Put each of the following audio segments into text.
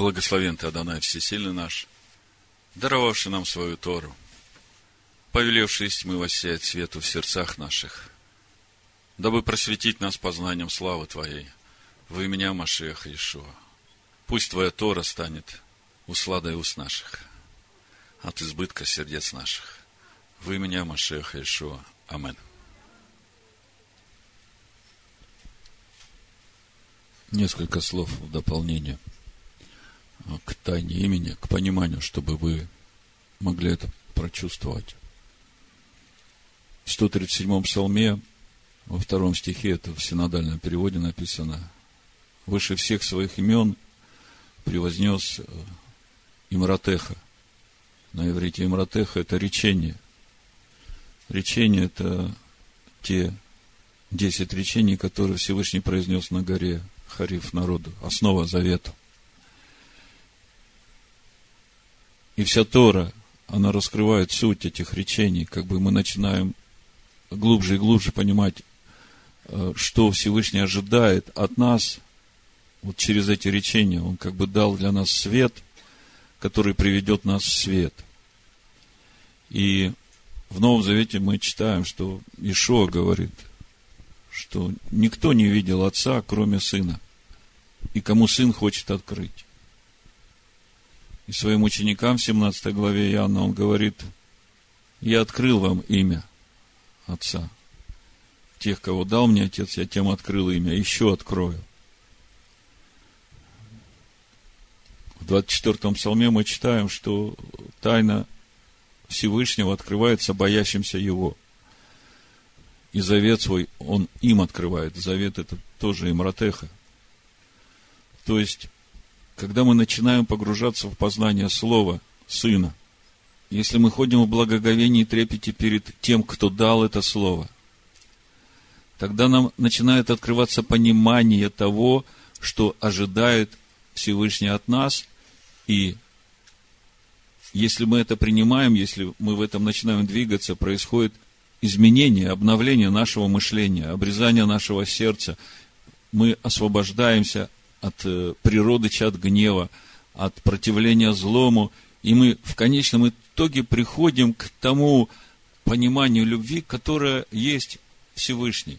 Благословен Ты, Адонай, Всесильный наш, даровавший нам свою Тору, повелевший из тьмы воссеять свету в сердцах наших, дабы просветить нас познанием славы Твоей, во имя Машеха Иешуа. Пусть Твоя Тора станет усладой уст наших, от избытка сердец наших, во имя Машеха Иешуа. Амин. Несколько слов в дополнение к тайне имени, к пониманию, чтобы вы могли это прочувствовать. В 137-м псалме, во втором стихе, это в синодальном переводе написано, «Выше всех своих имен превознес э, Имратеха». На иврите Имратеха – это речение. Речение – это те десять речений, которые Всевышний произнес на горе Хариф народу, основа завета. И вся Тора, она раскрывает суть этих речений, как бы мы начинаем глубже и глубже понимать, э, что Всевышний ожидает от нас, вот через эти речения, Он как бы дал для нас свет, который приведет нас в свет. И в Новом Завете мы читаем, что Ишуа говорит – что никто не видел отца, кроме сына, и кому сын хочет открыть. И своим ученикам в 17 главе Иоанна он говорит, я открыл вам имя отца. Тех, кого дал мне отец, я тем открыл имя, еще открою. В 24-м псалме мы читаем, что тайна Всевышнего открывается боящимся Его – и завет свой он им открывает. Завет это тоже имратеха. То есть, когда мы начинаем погружаться в познание Слова Сына, если мы ходим в благоговении и трепете перед тем, кто дал это Слово, тогда нам начинает открываться понимание того, что ожидает Всевышний от нас, и если мы это принимаем, если мы в этом начинаем двигаться, происходит – изменение, обновление нашего мышления, обрезание нашего сердца. Мы освобождаемся от э, природы чад гнева, от противления злому, и мы в конечном итоге приходим к тому пониманию любви, которое есть Всевышний.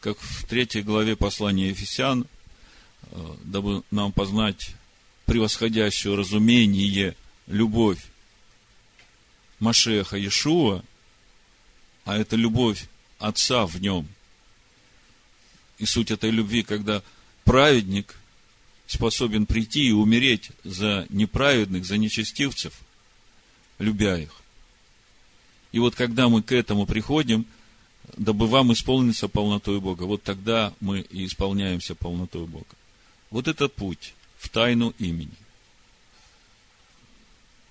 Как в третьей главе послания Ефесян, э, дабы нам познать превосходящее разумение, любовь Машеха Иешуа – а это любовь Отца в нем. И суть этой любви, когда праведник способен прийти и умереть за неправедных, за нечестивцев, любя их. И вот когда мы к этому приходим, дабы вам исполниться полнотой Бога, вот тогда мы и исполняемся полнотой Бога. Вот это путь в тайну имени.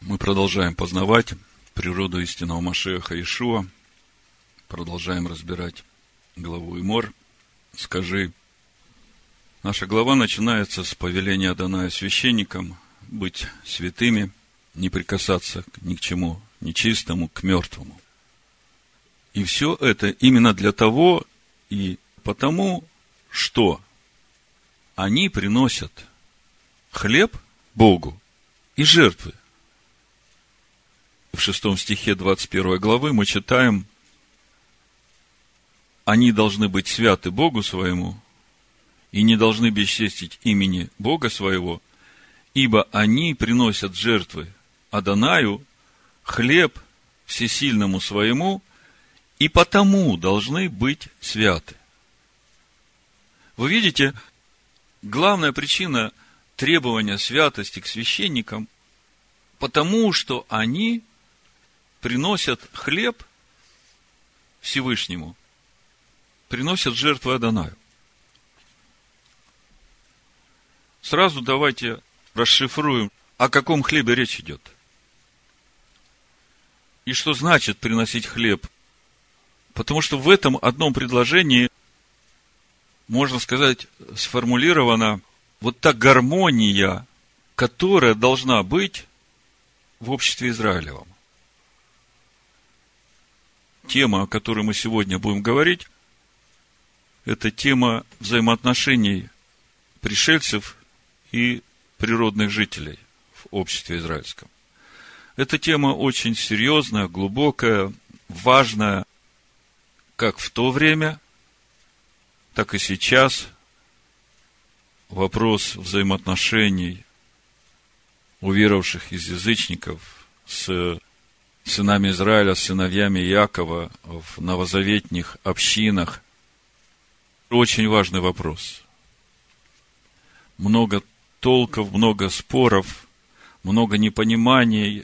Мы продолжаем познавать природу истинного Машеха Ишуа – Продолжаем разбирать главу Имор. Скажи, наша глава начинается с повеления Адоная священникам быть святыми, не прикасаться ни к чему нечистому, к мертвому. И все это именно для того и потому, что они приносят хлеб Богу и жертвы. В шестом стихе 21 главы мы читаем, они должны быть святы Богу своему и не должны бесчестить имени Бога своего, ибо они приносят жертвы Адонаю, хлеб всесильному своему, и потому должны быть святы. Вы видите, главная причина требования святости к священникам, потому что они приносят хлеб Всевышнему – приносят жертвы Адонаю. Сразу давайте расшифруем, о каком хлебе речь идет. И что значит приносить хлеб? Потому что в этом одном предложении, можно сказать, сформулирована вот та гармония, которая должна быть в обществе Израилевом. Тема, о которой мы сегодня будем говорить, это тема взаимоотношений пришельцев и природных жителей в обществе израильском. Эта тема очень серьезная, глубокая, важная, как в то время, так и сейчас. Вопрос взаимоотношений уверовавших из язычников с сынами Израиля, с сыновьями Якова в новозаветних общинах. Очень важный вопрос. Много толков, много споров, много непониманий.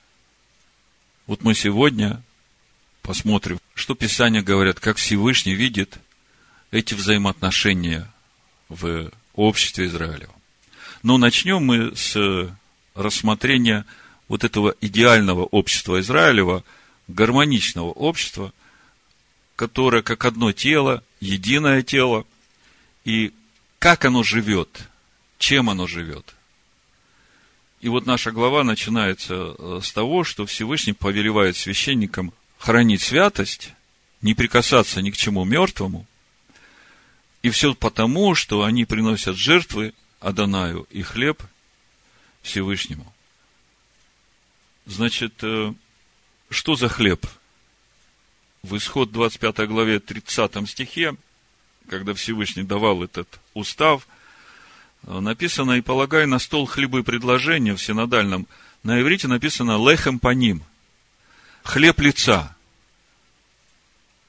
Вот мы сегодня посмотрим, что Писание говорят, как Всевышний видит эти взаимоотношения в обществе Израиля. Но начнем мы с рассмотрения вот этого идеального общества Израилева, гармоничного общества, которое как одно тело, единое тело, и как оно живет, чем оно живет. И вот наша глава начинается э, с того, что Всевышний повелевает священникам хранить святость, не прикасаться ни к чему мертвому, и все потому, что они приносят жертвы Адонаю и хлеб Всевышнему. Значит, э, что за хлеб? В исход 25 главе 30 стихе, когда Всевышний давал этот устав, написано, и полагай на стол хлебы предложения в синодальном, на иврите написано лехем по ним, хлеб лица.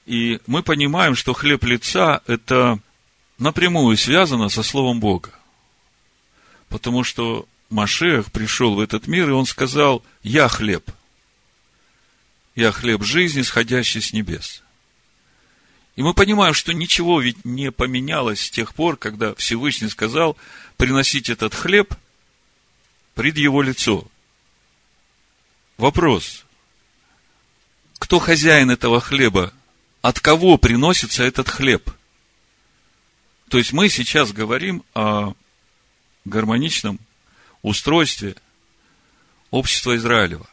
И мы понимаем, что хлеб лица – это напрямую связано со Словом Бога. Потому что Машех пришел в этот мир, и он сказал, я хлеб. Я хлеб жизни, сходящий с небес. И мы понимаем, что ничего ведь не поменялось с тех пор, когда Всевышний сказал приносить этот хлеб пред его лицо. Вопрос. Кто хозяин этого хлеба? От кого приносится этот хлеб? То есть мы сейчас говорим о гармоничном устройстве общества Израилева.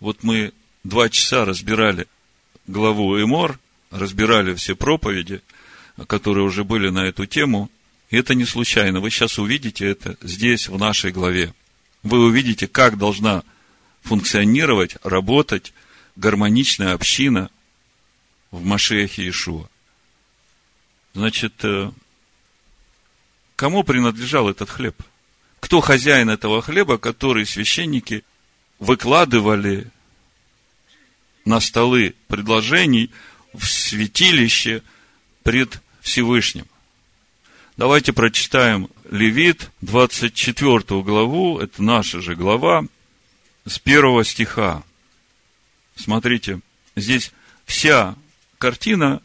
Вот мы два часа разбирали главу Эмор, разбирали все проповеди, которые уже были на эту тему, и это не случайно. Вы сейчас увидите это здесь, в нашей главе. Вы увидите, как должна функционировать, работать гармоничная община в Машехе Иешуа. Значит, э, Кому принадлежал этот хлеб? Кто хозяин этого хлеба, который священники выкладывали на столы предложений в святилище пред Всевышним? Давайте прочитаем Левит, 24 главу, это наша же глава, с первого стиха. Смотрите, здесь вся картина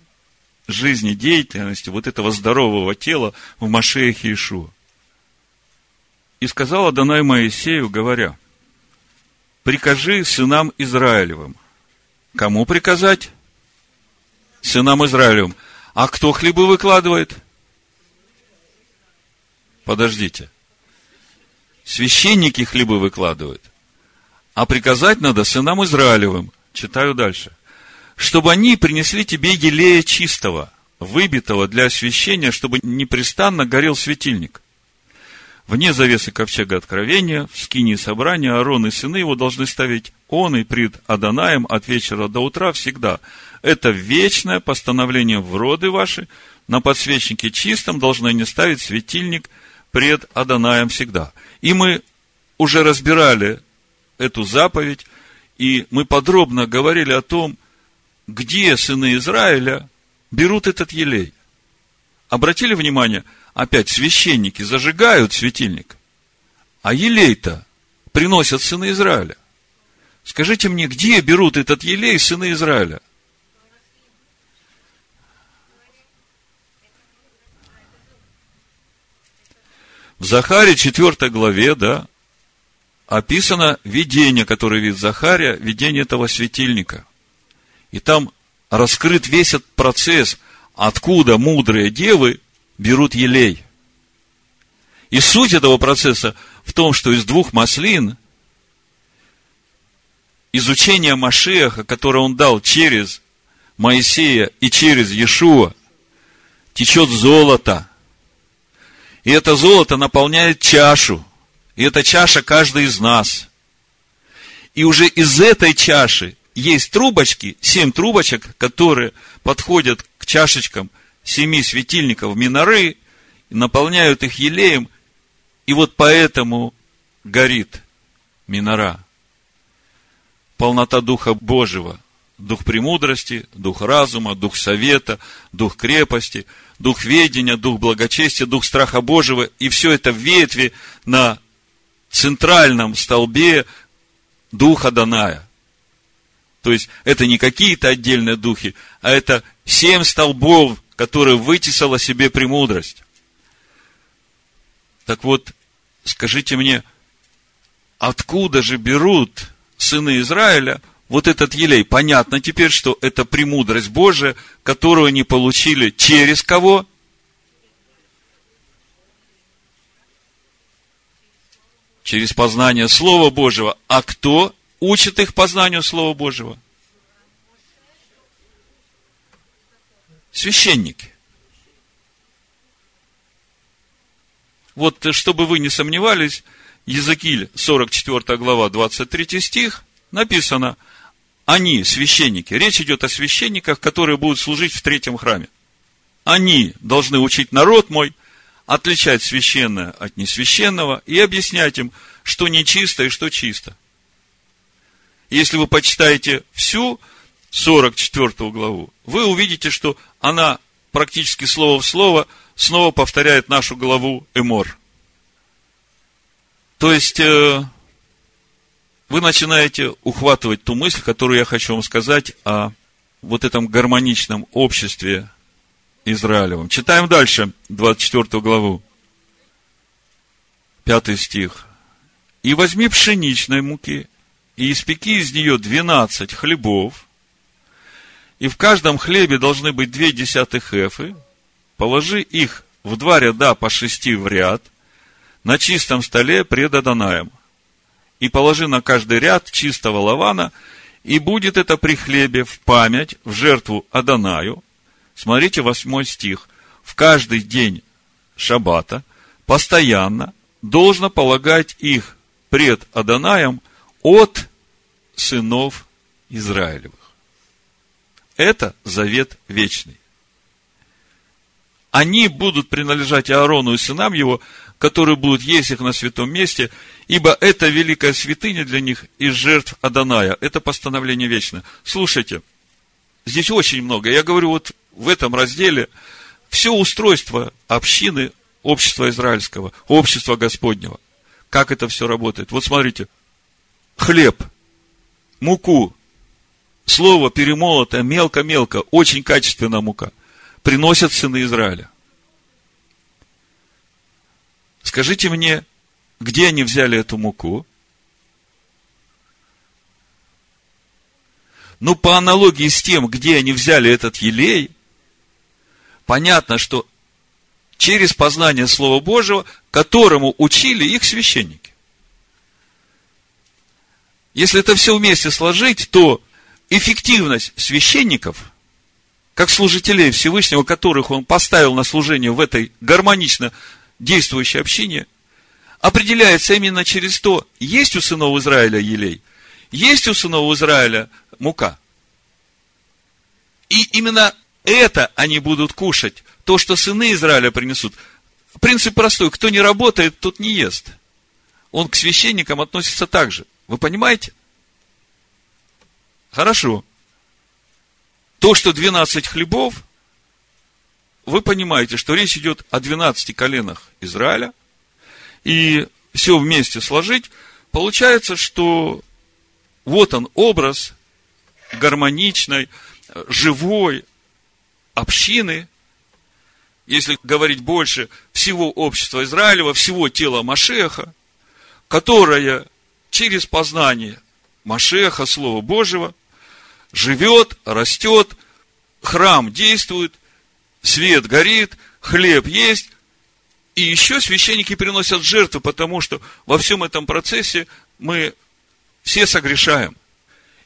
жизнедеятельности вот этого здорового тела в Машеях Иешуа. И сказал Адонай Моисею, говоря, прикажи сынам Израилевым. Кому приказать? Сынам Израилевым. А кто хлебы выкладывает? Подождите. Священники хлебы выкладывают. А приказать надо сынам Израилевым. Читаю дальше чтобы они принесли тебе елея чистого, выбитого для освящения, чтобы непрестанно горел светильник. Вне завесы ковчега откровения, в скине собрания, Аарон и сыны его должны ставить он и пред Адонаем от вечера до утра всегда. Это вечное постановление в роды ваши, на подсвечнике чистом должны не ставить светильник пред Адонаем всегда. И мы уже разбирали эту заповедь, и мы подробно говорили о том, где сыны Израиля берут этот елей. Обратили внимание, опять священники зажигают светильник, а елей-то приносят сыны Израиля. Скажите мне, где берут этот елей сыны Израиля? В Захаре 4 главе, да, описано видение, которое видит Захария, видение этого светильника – и там раскрыт весь этот процесс, откуда мудрые девы берут елей. И суть этого процесса в том, что из двух маслин изучение Машеха, которое он дал через Моисея и через Иешуа, течет золото. И это золото наполняет чашу. И эта чаша каждый из нас. И уже из этой чаши есть трубочки, семь трубочек, которые подходят к чашечкам семи светильников миноры, наполняют их елеем, и вот поэтому горит минора. Полнота Духа Божьего, Дух премудрости, Дух разума, Дух совета, Дух крепости, Дух ведения, Дух благочестия, Дух страха Божьего, и все это ветви на центральном столбе Духа Даная. То есть, это не какие-то отдельные духи, а это семь столбов, которые вытесала себе премудрость. Так вот, скажите мне, откуда же берут сыны Израиля вот этот елей? Понятно теперь, что это премудрость Божия, которую они получили через кого? Через познание Слова Божьего. А кто учит их познанию Слова Божьего? Священники. Вот, чтобы вы не сомневались, Языкиль, 44 глава, 23 стих, написано, они, священники, речь идет о священниках, которые будут служить в третьем храме. Они должны учить народ мой, отличать священное от несвященного и объяснять им, что нечисто и что чисто. Если вы почитаете всю 44 главу, вы увидите, что она практически слово в слово – снова повторяет нашу главу Эмор. То есть, э, вы начинаете ухватывать ту мысль, которую я хочу вам сказать о вот этом гармоничном обществе Израилевом. Читаем дальше, 24 главу, 5 стих. «И возьми пшеничной муки, и испеки из нее двенадцать хлебов, и в каждом хлебе должны быть две десятых эфы, Положи их в два ряда по шести в ряд на чистом столе пред Адонаем. И положи на каждый ряд чистого лавана, и будет это при хлебе в память, в жертву Адонаю. Смотрите, восьмой стих. В каждый день шаббата постоянно должно полагать их пред Адонаем от сынов Израилевых. Это завет вечный они будут принадлежать Аарону и сынам его, которые будут есть их на святом месте, ибо это великая святыня для них из жертв Аданая. Это постановление вечное. Слушайте, здесь очень много. Я говорю, вот в этом разделе все устройство общины общества израильского, общества Господнего. Как это все работает? Вот смотрите. Хлеб, муку, слово перемолотое мелко-мелко, очень качественная мука – приносят сыны Израиля. Скажите мне, где они взяли эту муку? Ну, по аналогии с тем, где они взяли этот елей, понятно, что через познание Слова Божьего, которому учили их священники. Если это все вместе сложить, то эффективность священников – как служителей Всевышнего, которых он поставил на служение в этой гармонично действующей общине, определяется именно через то, есть у сынов Израиля елей, есть у сынов Израиля мука. И именно это они будут кушать, то, что сыны Израиля принесут. Принцип простой, кто не работает, тот не ест. Он к священникам относится так же. Вы понимаете? Хорошо то, что 12 хлебов, вы понимаете, что речь идет о 12 коленах Израиля, и все вместе сложить, получается, что вот он образ гармоничной, живой общины, если говорить больше, всего общества Израилева, всего тела Машеха, которое через познание Машеха, Слова Божьего – живет, растет, храм действует, свет горит, хлеб есть, и еще священники приносят жертвы, потому что во всем этом процессе мы все согрешаем.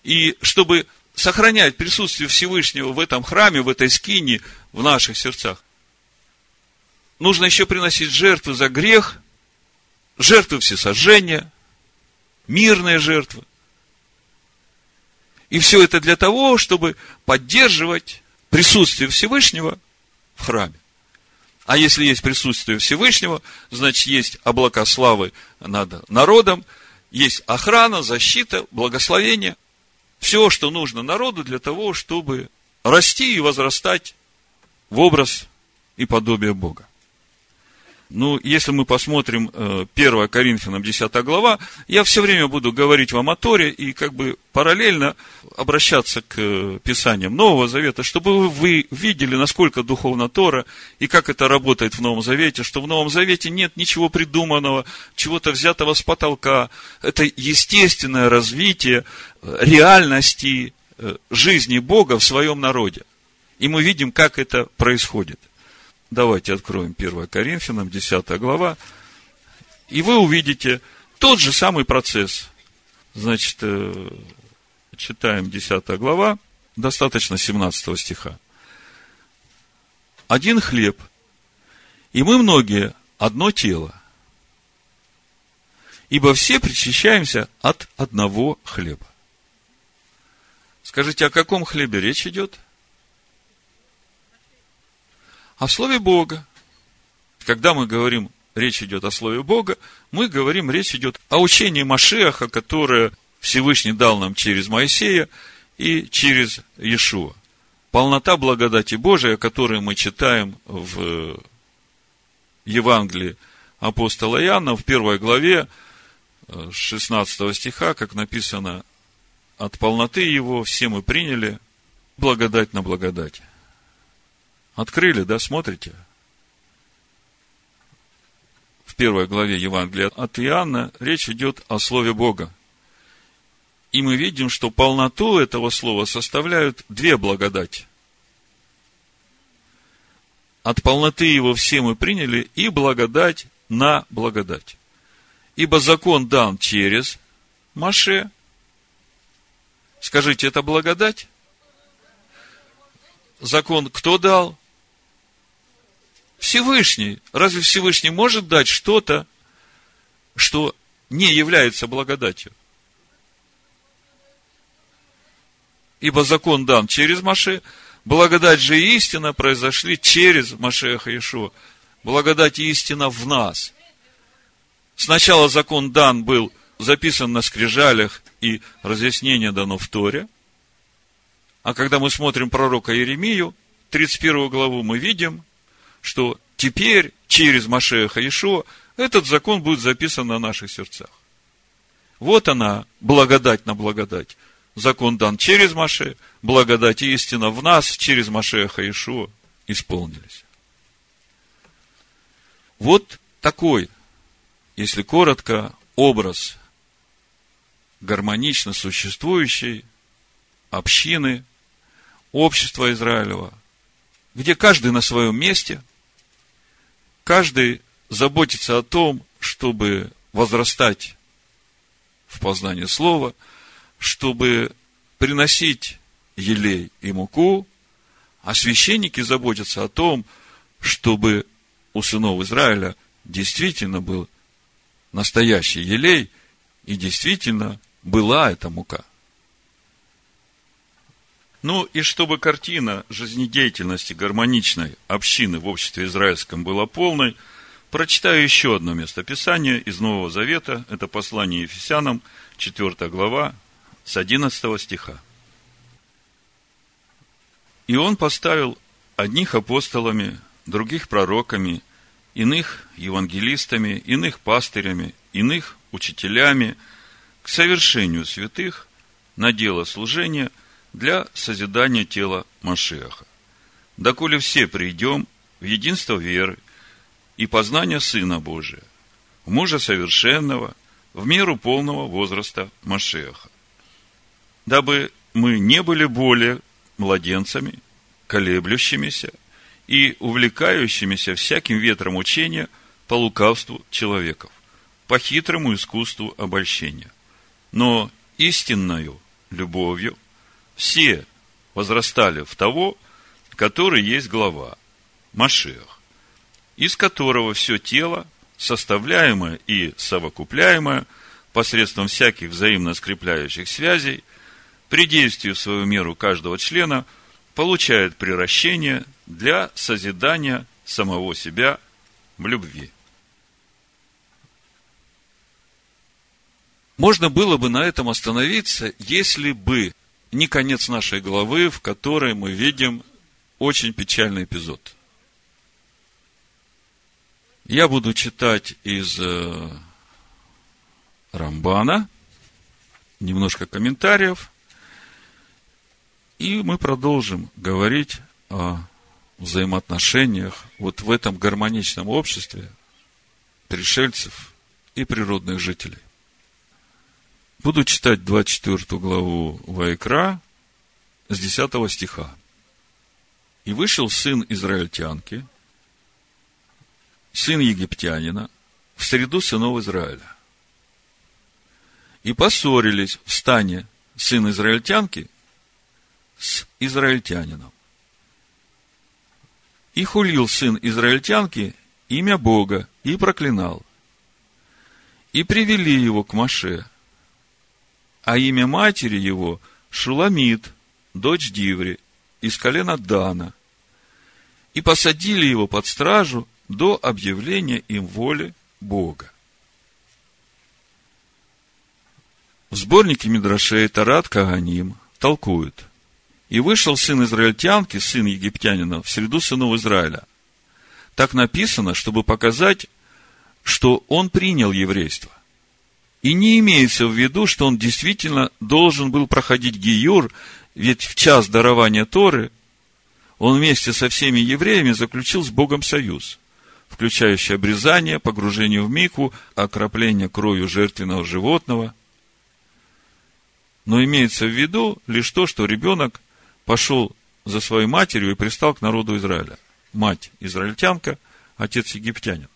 И чтобы сохранять присутствие Всевышнего в этом храме, в этой скине, в наших сердцах, нужно еще приносить жертвы за грех, жертвы всесожжения, мирные жертвы. И все это для того, чтобы поддерживать присутствие Всевышнего в храме. А если есть присутствие Всевышнего, значит, есть облака славы над народом, есть охрана, защита, благословение. Все, что нужно народу для того, чтобы расти и возрастать в образ и подобие Бога. Ну, если мы посмотрим 1 э, Коринфянам 10 глава, я все время буду говорить вам о Торе и как бы параллельно обращаться к э, Писаниям Нового Завета, чтобы вы видели, насколько духовна Тора и как это работает в Новом Завете, что в Новом Завете нет ничего придуманного, чего-то взятого с потолка. Это естественное развитие э, реальности жизни Бога в своем народе. И мы видим, как это происходит. Давайте откроем 1 Коринфянам, 10 глава, и вы увидите тот же самый процесс. Значит, э, читаем 10 глава, достаточно 17 стиха. Один хлеб, и мы многие одно тело, ибо все причащаемся от одного хлеба. Скажите, о каком хлебе речь идет? – о Слове Бога. Когда мы говорим, речь идет о Слове Бога, мы говорим, речь идет о учении Машеха, которое Всевышний дал нам через Моисея и через Иешуа. Полнота благодати Божия, которую мы читаем в Евангелии апостола Иоанна в первой главе 16 э, стиха, как написано, от полноты его все мы приняли благодать на благодать. Открыли, да, смотрите? В первой главе Евангелия от Иоанна речь идет о Слове Бога. И мы видим, что полноту этого слова составляют две благодати. От полноты его все мы приняли и благодать на благодать. Ибо закон дан через Маше. Скажите, это благодать? Закон кто дал? Всевышний. Разве Всевышний может дать что-то, что не является благодатью? Ибо закон дан через Маше, благодать же и истина произошли через Машеха Иешуа. Благодать и истина в нас. Сначала закон дан был записан на скрижалях и разъяснение дано в Торе. А когда мы смотрим пророка Иеремию, 31 главу, мы видим, что теперь через Машеха Ишуа этот закон будет записан на наших сердцах. Вот она, благодать на благодать. Закон дан через Маше, благодать и истина в нас через Машеха Ишуа исполнились. Вот такой, если коротко, образ гармонично существующей общины, общества Израилева, где каждый на своем месте – каждый заботится о том, чтобы возрастать в познании слова, чтобы приносить елей и муку, а священники заботятся о том, чтобы у сынов Израиля действительно был настоящий елей и действительно была эта мука. Ну и чтобы картина жизнедеятельности гармоничной общины в обществе израильском была полной, прочитаю еще одно местописание из Нового Завета. Это послание Ефесянам, 4 глава, с 11 стиха. И он поставил одних апостолами, других пророками, иных евангелистами, иных пастырями, иных учителями к совершению святых на дело служения – для созидания тела Машеха. Доколе все придем в единство веры и познания Сына Божия, мужа совершенного, в меру полного возраста Машеха. Дабы мы не были более младенцами, колеблющимися и увлекающимися всяким ветром учения по лукавству человеков, по хитрому искусству обольщения, но истинною любовью все возрастали в того, который есть глава, Машех. из которого все тело, составляемое и совокупляемое посредством всяких взаимно скрепляющих связей, при действии в свою меру каждого члена получает приращение для созидания самого себя в любви. Можно было бы на этом остановиться, если бы не конец нашей главы, в которой мы видим очень печальный эпизод. Я буду читать из э, Рамбана, немножко комментариев, и мы продолжим говорить о взаимоотношениях вот в этом гармоничном обществе пришельцев и природных жителей. Буду читать 24 главу Вайкра с 10 стиха. «И вышел сын израильтянки, сын египтянина, в среду сынов Израиля. И поссорились в стане сын израильтянки с израильтянином. И хулил сын израильтянки имя Бога и проклинал. И привели его к Маше, а имя матери его Шуламит, дочь Диври, из колена Дана. И посадили его под стражу до объявления им воли Бога. В сборнике Мидрашей Тарат Каганим толкуют. И вышел сын израильтянки, сын египтянина, в среду сынов Израиля. Так написано, чтобы показать, что он принял еврейство. И не имеется в виду, что он действительно должен был проходить Гиюр, ведь в час дарования Торы он вместе со всеми евреями заключил с Богом союз, включающий обрезание, погружение в мику, окропление кровью жертвенного животного. Но имеется в виду лишь то, что ребенок пошел за своей матерью и пристал к народу Израиля. Мать израильтянка, отец египтянин.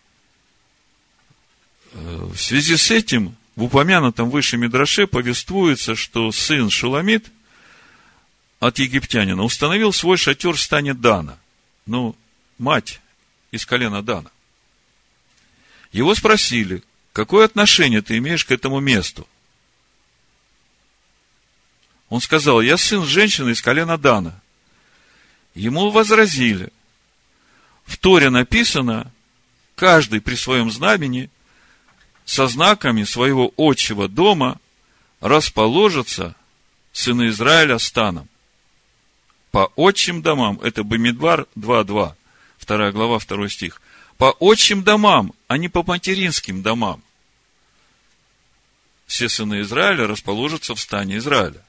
Э, в связи с этим в упомянутом выше Мидраше повествуется, что сын Шуламид от египтянина установил свой шатер в стане Дана. Ну, мать из колена Дана. Его спросили, какое отношение ты имеешь к этому месту? Он сказал, я сын женщины из колена Дана. Ему возразили, в Торе написано, каждый при своем знамени со знаками своего отчего дома расположатся сыны Израиля станом. По отчим домам, это Бамидбар 2.2, вторая глава, второй стих. По отчим домам, а не по материнским домам. Все сыны Израиля расположатся в стане Израиля.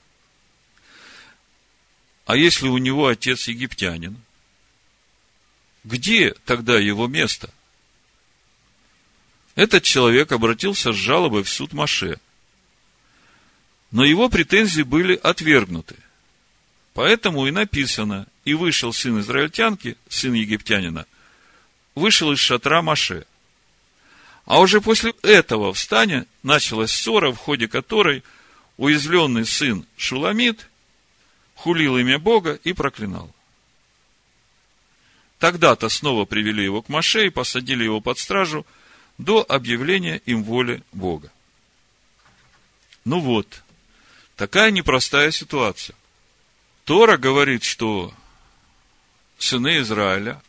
А если у него отец египтянин, где тогда его место? Этот человек обратился с жалобой в суд Маше. Но его претензии были отвергнуты. Поэтому и написано, и вышел сын израильтянки, сын египтянина, вышел из шатра Маше. А уже после этого в стане началась ссора, в ходе которой уязвленный сын Шуламид хулил имя Бога и проклинал. Тогда-то снова привели его к Маше и посадили его под стражу – до объявления им воли Бога. Ну вот, такая непростая ситуация. Тора говорит, что сыны Израиля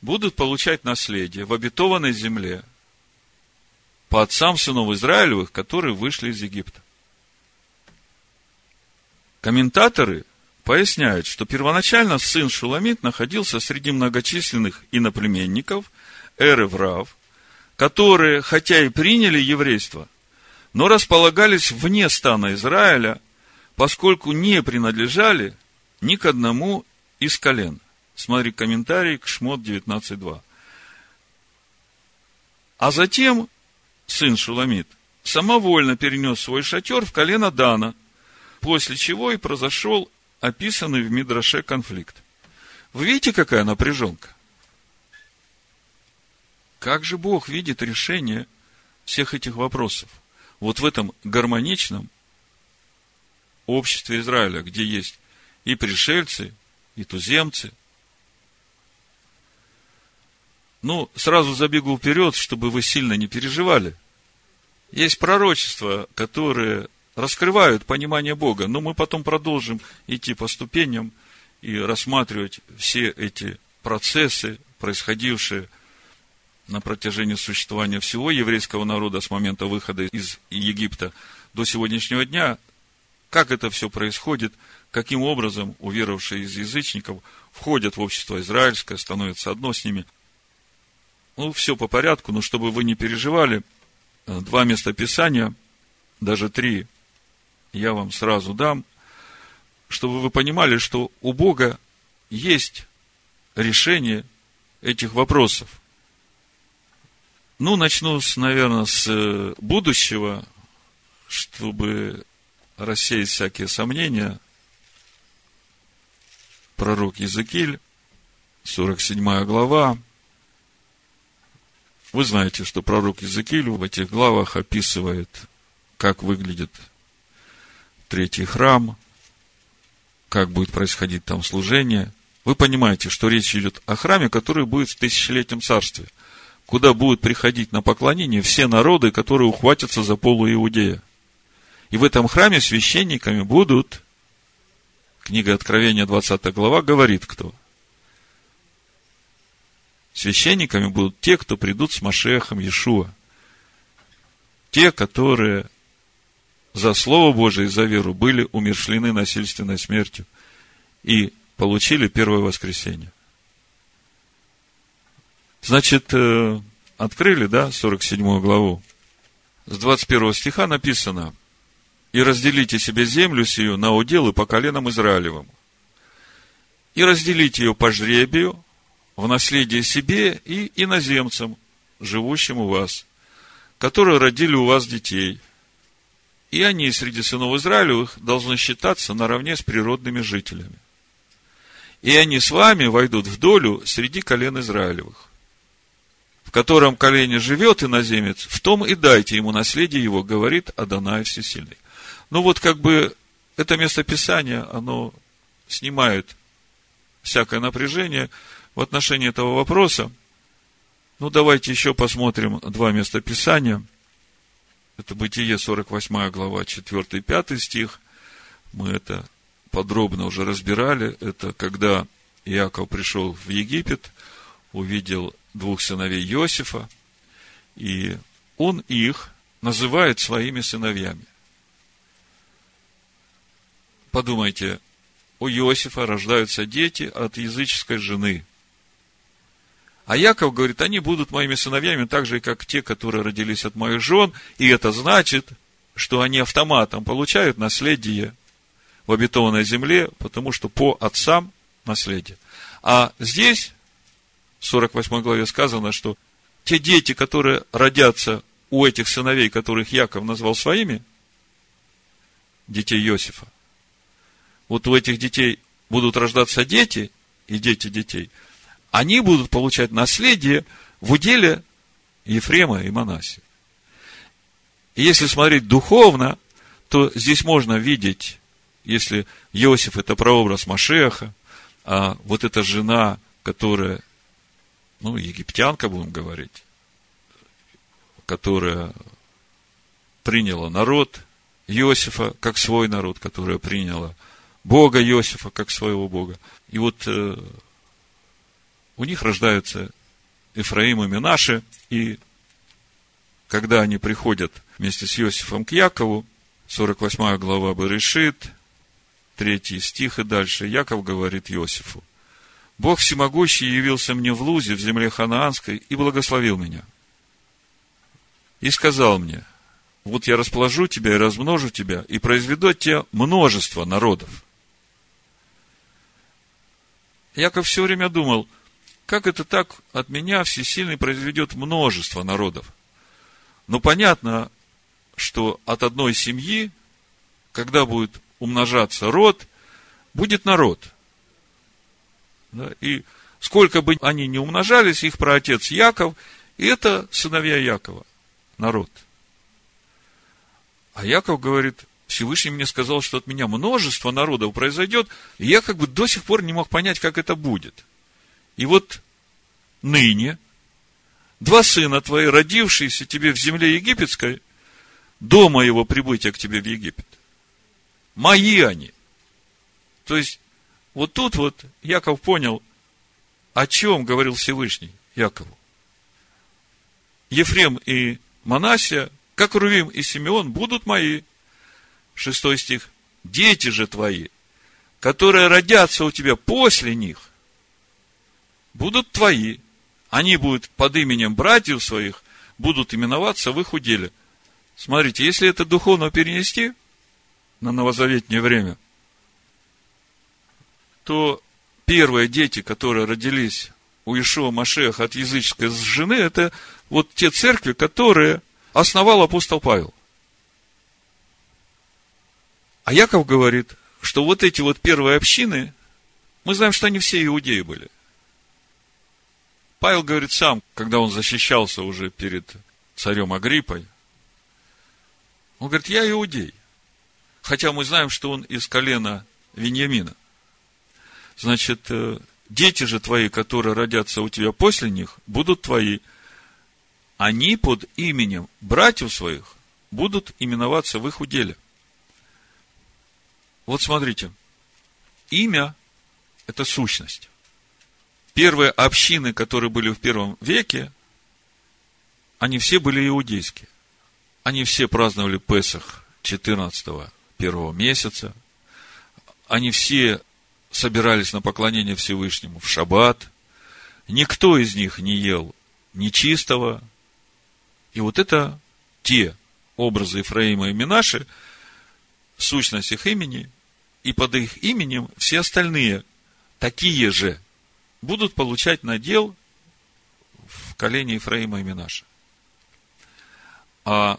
будут получать наследие в обетованной земле по отцам сынов Израилевых, которые вышли из Египта. Комментаторы поясняют, что первоначально сын Шуламит находился среди многочисленных иноплеменников, эры Врав, которые, хотя и приняли еврейство, но располагались вне стана Израиля, поскольку не принадлежали ни к одному из колен. Смотри комментарий к Шмот 19.2. А затем сын Шуламит самовольно перенес свой шатер в колено Дана, после чего и произошел описанный в Мидраше конфликт. Вы видите, какая напряженка? Как же Бог видит решение всех этих вопросов? Вот в этом гармоничном обществе Израиля, где есть и пришельцы, и туземцы. Ну, сразу забегу вперед, чтобы вы сильно не переживали. Есть пророчества, которые раскрывают понимание Бога, но мы потом продолжим идти по ступеням и рассматривать все эти процессы, происходившие на протяжении существования всего еврейского народа с момента выхода из Египта до сегодняшнего дня, как это все происходит, каким образом уверовавшие из язычников входят в общество израильское, становятся одно с ними. Ну, все по порядку, но чтобы вы не переживали, два места Писания, даже три, я вам сразу дам, чтобы вы понимали, что у Бога есть решение этих вопросов. Ну, начну, с, наверное, с э, будущего, чтобы рассеять всякие сомнения. Пророк Иезекииль, 47 глава. Вы знаете, что пророк Иезекииль в этих главах описывает, как выглядит третий храм, как будет происходить там служение. Вы понимаете, что речь идет о храме, который будет в тысячелетнем царстве, куда будут приходить на поклонение все народы, которые ухватятся за полу Иудея. И в этом храме священниками будут, книга Откровения, 20 глава, говорит кто? Священниками будут те, кто придут с Машехом Иешуа. Те, которые за Слово Божие и за веру были умершлены насильственной смертью и получили первое воскресенье. Значит, э, открыли, да, 47 главу. С 21 стиха написано, «И разделите себе землю сию на уделы по коленам Израилевым, и разделите ее по жребию в наследие себе и иноземцам, живущим у вас, которые родили у вас детей, и они среди сынов Израилевых должны считаться наравне с природными жителями. И они с вами войдут в долю среди колен Израилевых. Котором колене живет иноземец, в том и дайте ему наследие его, говорит Адонай Всесильный. Ну вот как бы это местописание, оно снимает всякое напряжение в отношении этого вопроса. Ну, давайте еще посмотрим два местописания – это Бытие, 48 глава, 4 и 5 стих. Мы это подробно уже разбирали. Это когда Иаков пришел в Египет, увидел двух сыновей Иосифа, и он их называет своими сыновьями. Подумайте, у Иосифа рождаются дети от языческой жены – а Яков говорит, они будут моими сыновьями так же, как те, которые родились от моих жен. И это значит, что они автоматом получают наследие в обетованной земле, потому что по отцам наследие. А здесь, 48 главе сказано, что те дети, которые родятся у этих сыновей, которых Яков назвал своими, детей Иосифа, вот у этих детей будут рождаться дети и дети детей – они будут получать наследие в уделе Ефрема и Манасия. И если смотреть духовно, то здесь можно видеть, если Иосиф это прообраз Машеха, а вот эта жена, которая, ну, египтянка, будем говорить, которая приняла народ Иосифа как свой народ, которая приняла Бога Иосифа как своего Бога. И вот э, у них рождаются Ифраим и Минаши, и когда они приходят вместе с Иосифом к Якову, 48 глава Берешит, 3 стих и дальше, Яков говорит Иосифу, Бог всемогущий явился мне в Лузе, в земле ханаанской, и благословил меня. И сказал мне, вот я расположу тебя и размножу тебя, и произведу от тебя множество народов. Яков все время думал – как это так от меня всесильный произведет множество народов? Ну, понятно, что от одной семьи, когда будет умножаться род, будет народ. И сколько бы они ни умножались, их праотец Яков, и это сыновья Якова, народ. А Яков говорит, Всевышний мне сказал, что от меня множество народов произойдет, и я как бы до сих пор не мог понять, как это будет – и вот ныне два сына твои, родившиеся тебе в земле египетской, до моего прибытия к тебе в Египет. Мои они. То есть, вот тут вот Яков понял, о чем говорил Всевышний Якову. Ефрем и Манасия, как Рувим и Симеон, будут мои. Шестой стих. Дети же твои, которые родятся у тебя после них, будут твои. Они будут под именем братьев своих, будут именоваться в их уделе. Смотрите, если это духовно перенести на новозаветнее время, то первые дети, которые родились у Ишуа Машеха от языческой жены, это вот те церкви, которые основал апостол Павел. А Яков говорит, что вот эти вот первые общины, мы знаем, что они все иудеи были. Павел говорит сам, когда он защищался уже перед царем Агриппой, он говорит, я иудей. Хотя мы знаем, что он из колена Веньямина. Значит, э, дети же твои, которые родятся у тебя после них, будут твои. Они под именем братьев своих будут именоваться в их уделе. Вот смотрите, имя – это сущность. Первые общины, которые были в первом веке, они все были иудейские. Они все праздновали Песах 14 первого месяца. Они все собирались на поклонение Всевышнему в шаббат. Никто из них не ел нечистого. И вот это те образы Ефраима и Минаши, сущность их имени, и под их именем все остальные такие же будут получать надел в колене Ефраима и Минаша. А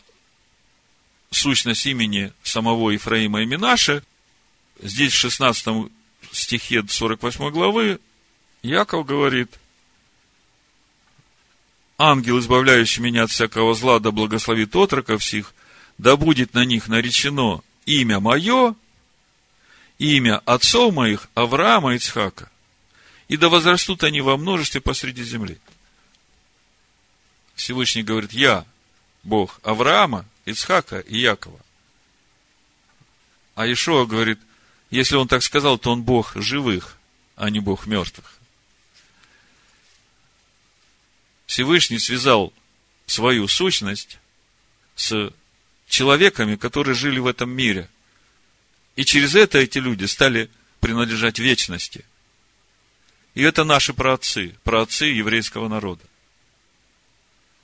сущность имени самого Ефраима и Минаша, здесь в 16 стихе 48 главы Яков говорит, ангел, избавляющий меня от всякого зла, да благословит отроков всех, да будет на них наречено имя мое, имя отцов моих, Авраама и Ицхака, и да возрастут они во множестве посреди земли. Всевышний говорит, я, Бог Авраама, Ицхака и Якова. А Ишуа говорит, если он так сказал, то он Бог живых, а не Бог мертвых. Всевышний связал свою сущность с человеками, которые жили в этом мире. И через это эти люди стали принадлежать вечности. И это наши праотцы, праотцы еврейского народа.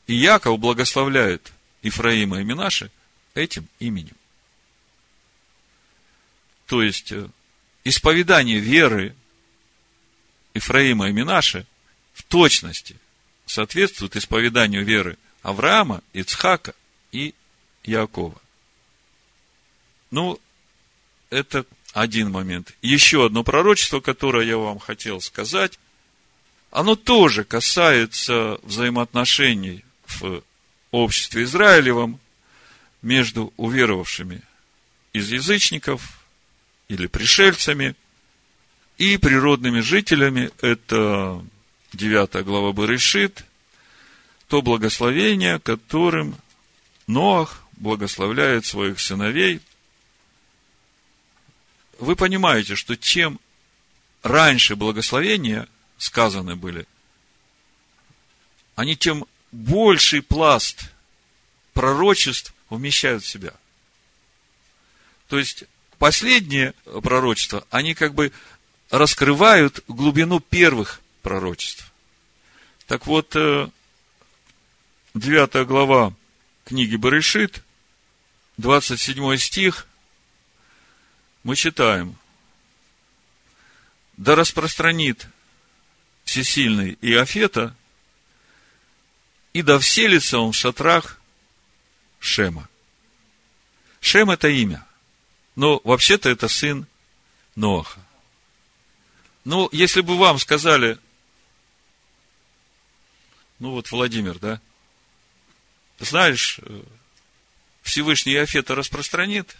И Яков благословляет Ифраима и Минаши этим именем. То есть, э, исповедание веры Ифраима и Минаши в точности соответствует исповеданию веры Авраама, Ицхака и Якова. Ну, это один момент. Еще одно пророчество, которое я вам хотел сказать, оно тоже касается взаимоотношений в обществе Израилевом между уверовавшими из язычников или пришельцами и природными жителями. Это 9 глава Барышит, то благословение, которым Ноах благословляет своих сыновей. Вы понимаете, что чем раньше благословения сказаны были, они тем больший пласт пророчеств вмещают в себя. То есть, последние пророчества, они как бы раскрывают глубину первых пророчеств. Так вот, 9 э, глава книги Барышит, 27 стих, мы читаем. Да распространит всесильный Иофета и да вселится он в шатрах Шема. Шем – это имя. Но вообще-то это сын Ноаха. Ну, если бы вам сказали, ну вот Владимир, да, знаешь, э, Всевышний Иофета распространит,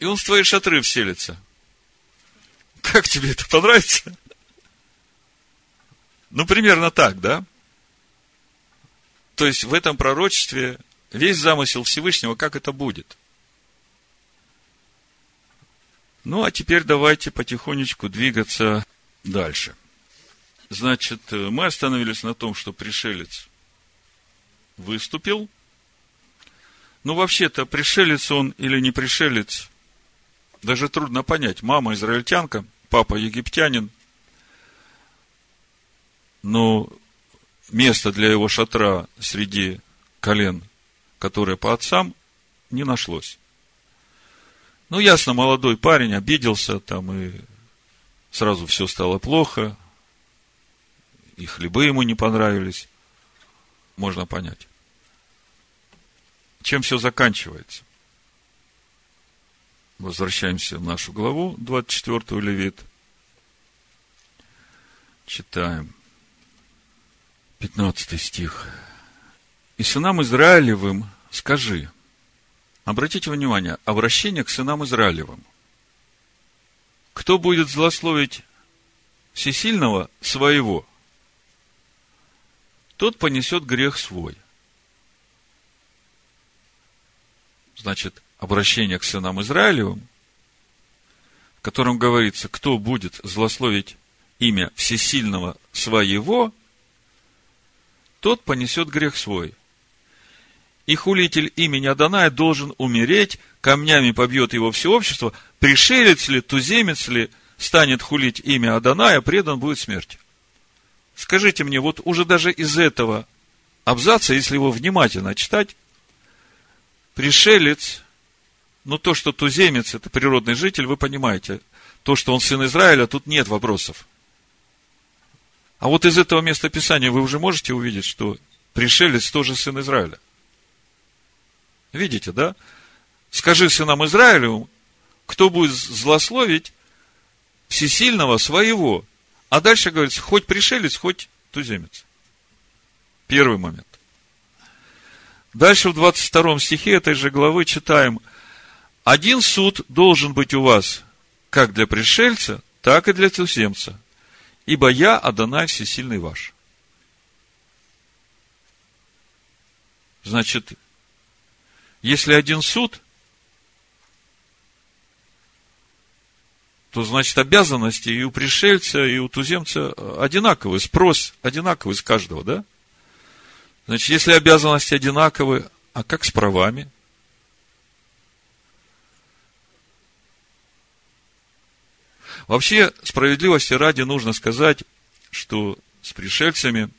и он в твои шатры вселится. Как тебе это понравится? Ну, примерно так, да? То есть в этом пророчестве весь замысел Всевышнего, как это будет. Ну, а теперь давайте потихонечку двигаться дальше. Значит, мы остановились на том, что пришелец выступил. Ну, вообще-то, пришелец он или не пришелец, даже трудно понять. Мама израильтянка, папа египтянин. Но места для его шатра среди колен, которые по отцам, не нашлось. Ну, ясно, молодой парень обиделся там, и сразу все стало плохо, и хлебы ему не понравились. Можно понять. Чем все заканчивается? Возвращаемся в нашу главу, 24 Левит. Читаем. 15 стих. «И сынам Израилевым скажи». Обратите внимание, обращение к сынам Израилевым. Кто будет злословить всесильного своего, тот понесет грех свой. Значит, обращение к сынам Израилевым, в котором говорится, кто будет злословить имя всесильного своего – тот понесет грех свой. И хулитель имени Аданая должен умереть, камнями побьет его все общество, пришелец ли, туземец ли, станет хулить имя Аданая, предан будет смерти. Скажите мне, вот уже даже из этого абзаца, если его внимательно читать, пришелец, ну то, что туземец, это природный житель, вы понимаете, то, что он сын Израиля, тут нет вопросов. А вот из этого места Писания вы уже можете увидеть, что пришелец тоже сын Израиля. Видите, да? Скажи сынам Израилю, кто будет злословить всесильного своего. А дальше говорится, хоть пришелец, хоть туземец. Первый момент. Дальше в 22 стихе этой же главы читаем, один суд должен быть у вас как для пришельца, так и для туземца ибо я Адонай всесильный ваш. Значит, если один суд, то значит обязанности и у пришельца, и у туземца одинаковые, спрос одинаковый с каждого, да? Значит, если обязанности одинаковые, а как с правами? Вообще, справедливости ради нужно сказать, что с пришельцами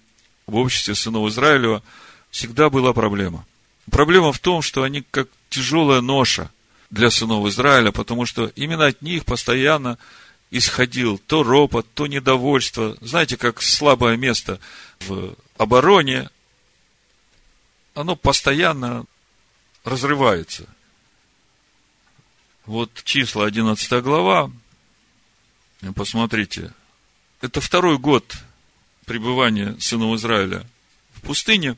в обществе сынов Израилева всегда была проблема. Проблема в том, что они как тяжелая ноша для сынов Израиля, потому что именно от них постоянно исходил то ропот, то недовольство. Знаете, как слабое место в обороне, оно постоянно разрывается. Вот числа 11 глава, Посмотрите, это второй год пребывания сынов Израиля в пустыне.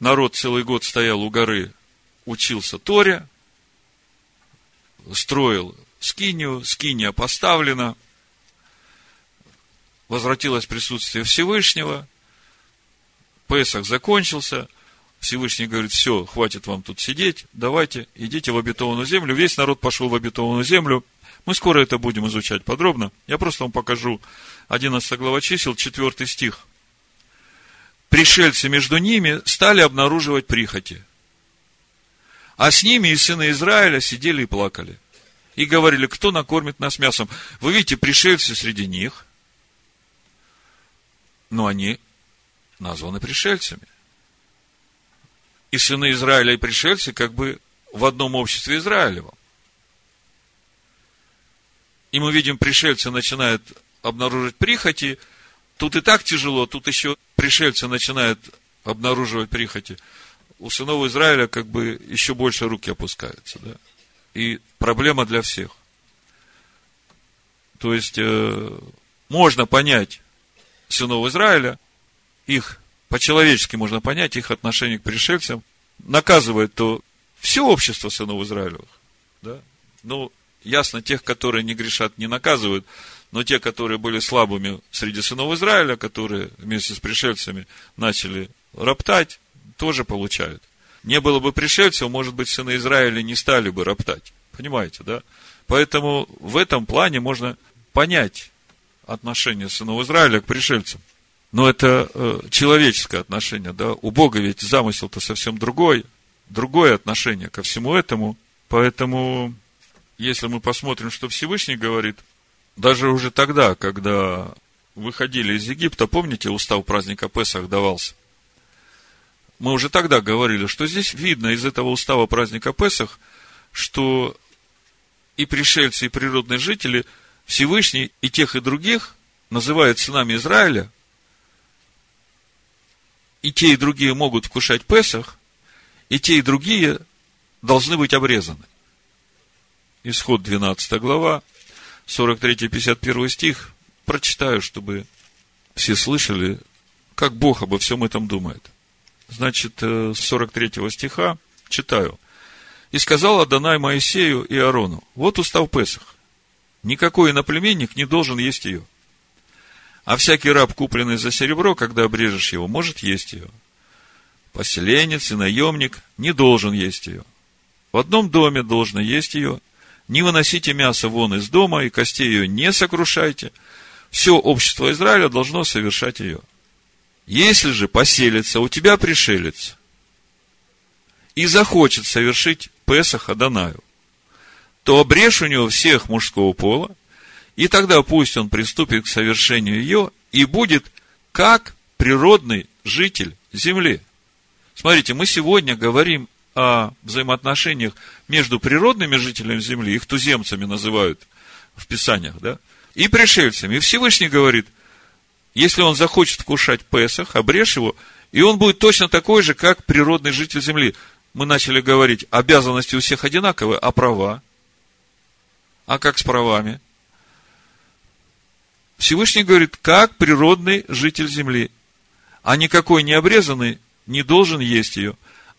Народ целый год стоял у горы, учился Торе, строил скинию, скиния поставлена, возвратилось присутствие Всевышнего, Песах закончился, Всевышний говорит, все, хватит вам тут сидеть, давайте, идите в обетованную землю. Весь народ пошел в обетованную землю – мы скоро это будем изучать подробно. Я просто вам покажу 11 глава чисел, 4 стих. Пришельцы между ними стали обнаруживать прихоти. А с ними и сыны Израиля сидели и плакали. И говорили, кто накормит нас мясом. Вы видите, пришельцы среди них, но они названы пришельцами. И сыны Израиля и пришельцы как бы в одном обществе Израилевом. И мы видим, пришельцы начинают обнаруживать прихоти. Тут и так тяжело, тут еще пришельцы начинают обнаруживать прихоти. У сынов Израиля как бы еще больше руки опускаются. Да? И проблема для всех. То есть, э, можно понять сынов Израиля, их по-человечески можно понять, их отношение к пришельцам, наказывает то все общество сынов Израилевых. Да? Ну, Ясно, тех, которые не грешат, не наказывают, но те, которые были слабыми среди сынов Израиля, которые вместе с пришельцами начали роптать, тоже получают. Не было бы пришельцев, может быть, сыны Израиля не стали бы роптать. Понимаете, да? Поэтому в этом плане можно понять отношение сынов Израиля к пришельцам. Но это э, человеческое отношение, да? У Бога ведь замысел-то совсем другой, другое отношение ко всему этому. Поэтому, если мы посмотрим, что Всевышний говорит, даже уже тогда, когда выходили из Египта, помните, устав праздника Песах давался? Мы уже тогда говорили, что здесь видно из этого устава праздника Песах, что и пришельцы, и природные жители Всевышний и тех, и других называют сынами Израиля, и те, и другие могут вкушать Песах, и те, и другие должны быть обрезаны. Исход 12 глава, 43-51 стих. Прочитаю, чтобы все слышали, как Бог обо всем этом думает. Значит, э, с 43 стиха читаю. «И сказал Адонай Моисею и Аарону, вот устав Песах. Никакой иноплеменник не должен есть ее. А всякий раб, купленный за серебро, когда обрежешь его, может есть ее. Поселенец и наемник не должен есть ее. В одном доме должно есть ее. Не выносите мясо вон из дома, и костей ее не сокрушайте. Все общество Израиля должно совершать ее. Если же поселится у тебя пришелец и захочет совершить Песах Адонаю, то обрежь у него всех мужского пола, и тогда пусть он приступит к совершению ее и будет как природный житель земли. Смотрите, мы сегодня говорим о взаимоотношениях между природными жителями Земли, их туземцами называют в Писаниях, да, и пришельцами. И Всевышний говорит, если он захочет вкушать Песах, обрежь его, и он будет точно такой же, как природный житель Земли. Мы начали говорить, обязанности у всех одинаковые, а права? А как с правами? Всевышний говорит, как природный житель Земли. А никакой не обрезанный не должен есть ее.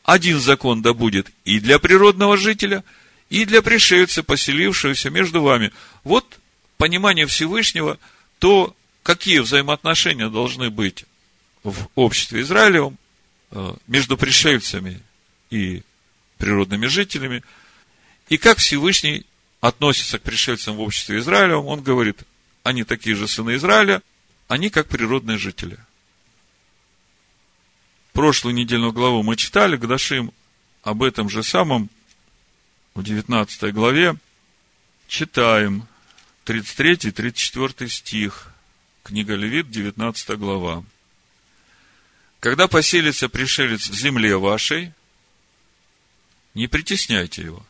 Один закон да будет и для природного жителя, и для пришельца, поселившегося между вами. Вот понимание Всевышнего, то, какие взаимоотношения должны быть в обществе Израилевом э, между пришельцами и природными жителями, и как Всевышний относится к пришельцам в обществе Израилевом, он говорит, они такие же сыны Израиля, они как природные жители прошлую недельную главу мы читали, Гдашим об этом же самом в 19 главе. Читаем 33-34 стих. Книга Левит, 19 глава. Когда поселится пришелец в земле вашей, не притесняйте его.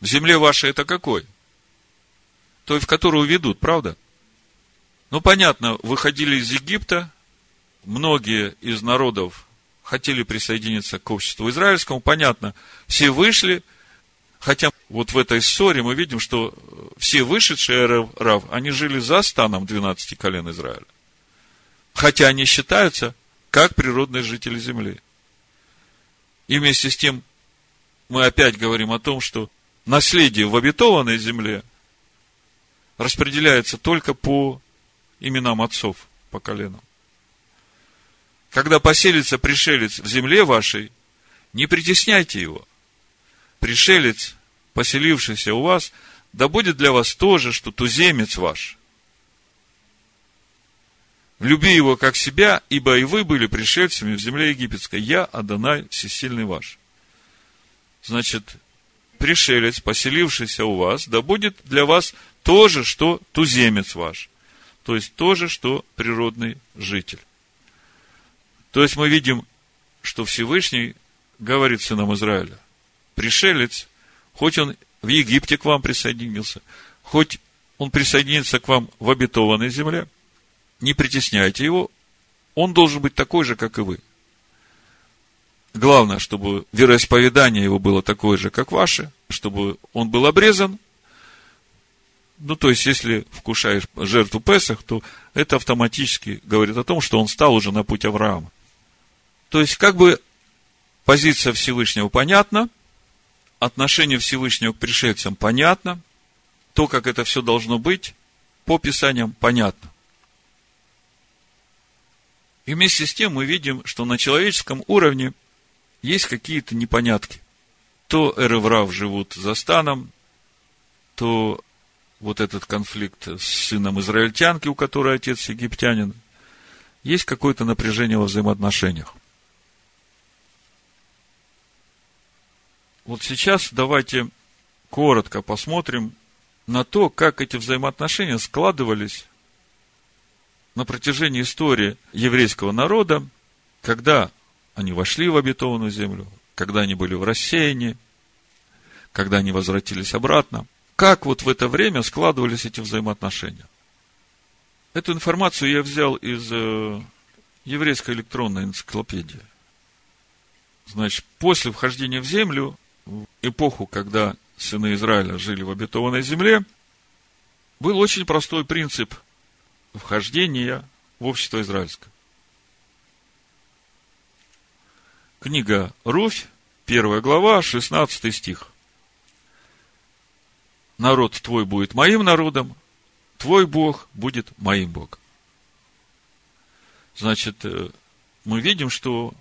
В земле вашей это какой? Той, в которую ведут, правда? Ну, понятно, выходили из Египта, многие из народов хотели присоединиться к обществу израильскому, понятно, все вышли, хотя вот в этой ссоре мы видим, что все вышедшие Рав, они жили за станом 12 колен Израиля. Хотя они считаются как природные жители земли. И вместе с тем мы опять говорим о том, что наследие в обетованной земле распределяется только по именам отцов по коленам. Когда поселится пришелец в земле вашей, не притесняйте его. Пришелец, поселившийся у вас, да будет для вас то же, что туземец ваш. Люби его как себя, ибо и вы были пришельцами в земле египетской. Я, Адонай, всесильный ваш. Значит, пришелец, поселившийся у вас, да будет для вас то же, что туземец ваш то есть то же, что природный житель. То есть мы видим, что Всевышний говорит сынам Израиля, пришелец, хоть он в Египте к вам присоединился, хоть он присоединится к вам в обетованной земле, не притесняйте его, он должен быть такой же, как и вы. Главное, чтобы вероисповедание его было такое же, как ваше, чтобы он был обрезан, ну, то есть, если вкушаешь жертву Песах, то это автоматически говорит о том, что он стал уже на путь Авраама. То есть, как бы позиция Всевышнего понятна, отношение Всевышнего к пришельцам понятно, то, как это все должно быть, по Писаниям понятно. И вместе с тем мы видим, что на человеческом уровне есть какие-то непонятки. То Эреврав живут за станом, то вот этот конфликт с сыном израильтянки, у которой отец египтянин, есть какое-то напряжение во взаимоотношениях. Вот сейчас давайте коротко посмотрим на то, как эти взаимоотношения складывались на протяжении истории еврейского народа, когда они вошли в обетованную землю, когда они были в рассеянии, когда они возвратились обратно. Как вот в это время складывались эти взаимоотношения? Эту информацию я взял из э, еврейской электронной энциклопедии. Значит, после вхождения в землю, в эпоху, когда сыны Израиля жили в обетованной земле, был очень простой принцип вхождения в общество израильское. Книга Руфь, первая глава, 16 стих. Народ твой будет моим народом, твой Бог будет моим Богом. Значит, э, мы видим, что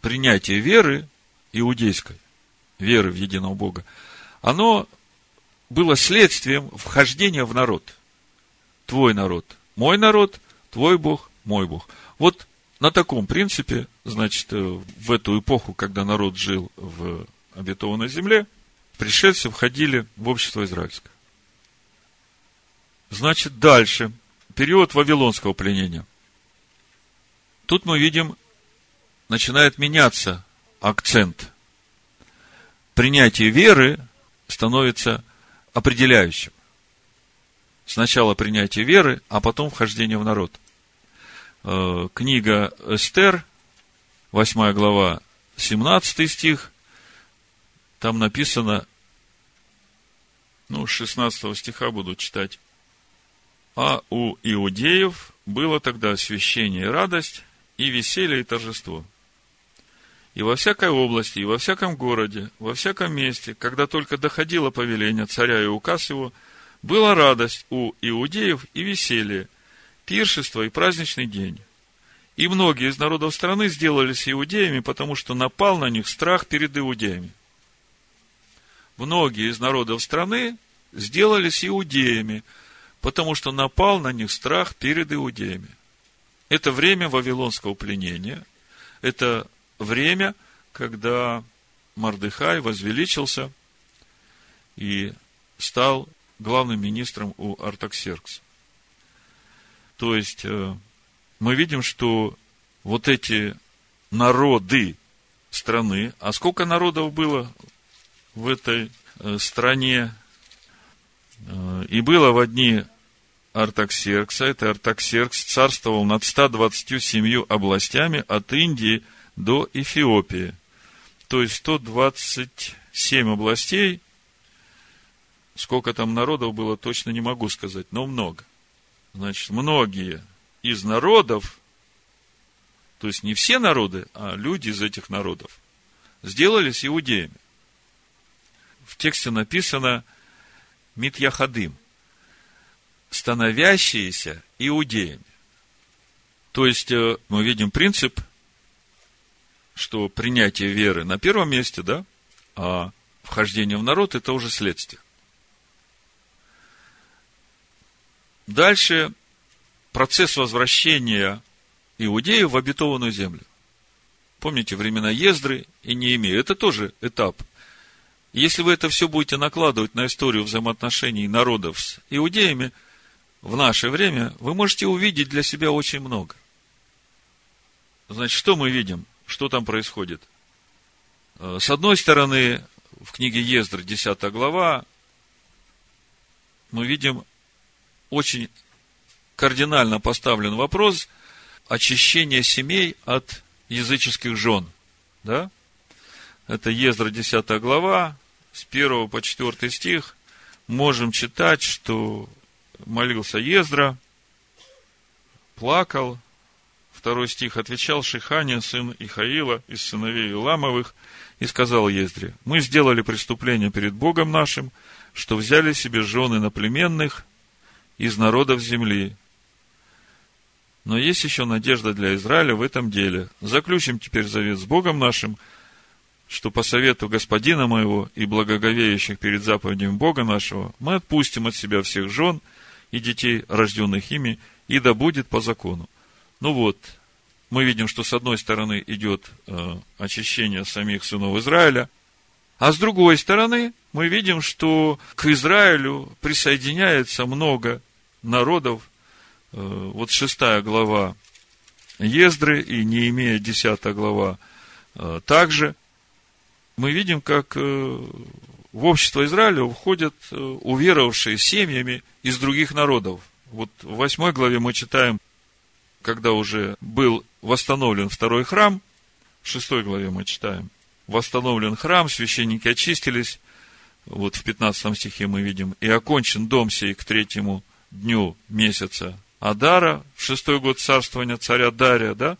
принятие веры иудейской, веры в единого Бога, оно было следствием вхождения в народ. Твой народ, мой народ, твой Бог, мой Бог. Вот на таком принципе, значит, э, в эту эпоху, когда народ жил в обетованной земле, пришельцы входили в общество израильское. Значит, дальше. Период Вавилонского пленения. Тут мы видим, начинает меняться акцент. Принятие веры становится определяющим. Сначала принятие веры, а потом вхождение в народ. Э, книга Эстер, 8 глава, 17 стих, там написано, ну, 16 стиха буду читать. А у иудеев было тогда освящение и радость, и веселье, и торжество. И во всякой области, и во всяком городе, во всяком месте, когда только доходило повеление царя и указ его, была радость у иудеев и веселье, пиршество и праздничный день. И многие из народов страны сделались иудеями, потому что напал на них страх перед иудеями. Многие из народов страны сделались иудеями, потому что напал на них страх перед иудеями. Это время вавилонского пленения. Это время, когда Мардыхай возвеличился и стал главным министром у Артаксеркса. То есть, э, мы видим, что вот эти народы страны, а сколько народов было в этой э, стране, э, и было в одни Артаксеркса. Это Артаксеркс царствовал над 127 областями от Индии до Эфиопии. То есть 127 областей. Сколько там народов было, точно не могу сказать, но много. Значит, многие из народов, то есть не все народы, а люди из этих народов, сделались иудеями. В тексте написано Митьяхадым – становящиеся иудеями. То есть, э, мы видим принцип, что принятие веры на первом месте, да, а вхождение в народ – это уже следствие. Дальше процесс возвращения иудеев в обетованную землю. Помните времена Ездры и Неемии? Это тоже этап. Если вы это все будете накладывать на историю взаимоотношений народов с иудеями – в наше время, вы можете увидеть для себя очень много. Значит, что мы видим? Что там происходит? Э, с одной стороны, в книге Ездры, 10 глава, мы видим очень кардинально поставлен вопрос очищения семей от языческих жен. Да? Это Ездра 10 глава, с 1 по 4 стих. Можем читать, что молился Ездра, плакал. Второй стих отвечал Шихания, сын Ихаила, из сыновей Иламовых, и сказал Ездре, мы сделали преступление перед Богом нашим, что взяли себе жены наплеменных из народов земли. Но есть еще надежда для Израиля в этом деле. Заключим теперь завет с Богом нашим, что по совету господина моего и благоговеющих перед заповедями Бога нашего мы отпустим от себя всех жен и детей, рожденных ими, и да будет по закону. Ну вот, мы видим, что с одной стороны идет э, очищение самих сынов Израиля, а с другой стороны мы видим, что к Израилю присоединяется много народов. Э, вот шестая глава Ездры и не имея десятая глава э, также. Мы видим, как э, в общество Израиля входят уверовавшие семьями из других народов. Вот в восьмой главе мы читаем, когда уже был восстановлен второй храм, в шестой главе мы читаем, восстановлен храм, священники очистились, вот в 15 стихе мы видим, и окончен дом сей к третьему дню месяца Адара, в шестой год царствования царя Дария, да,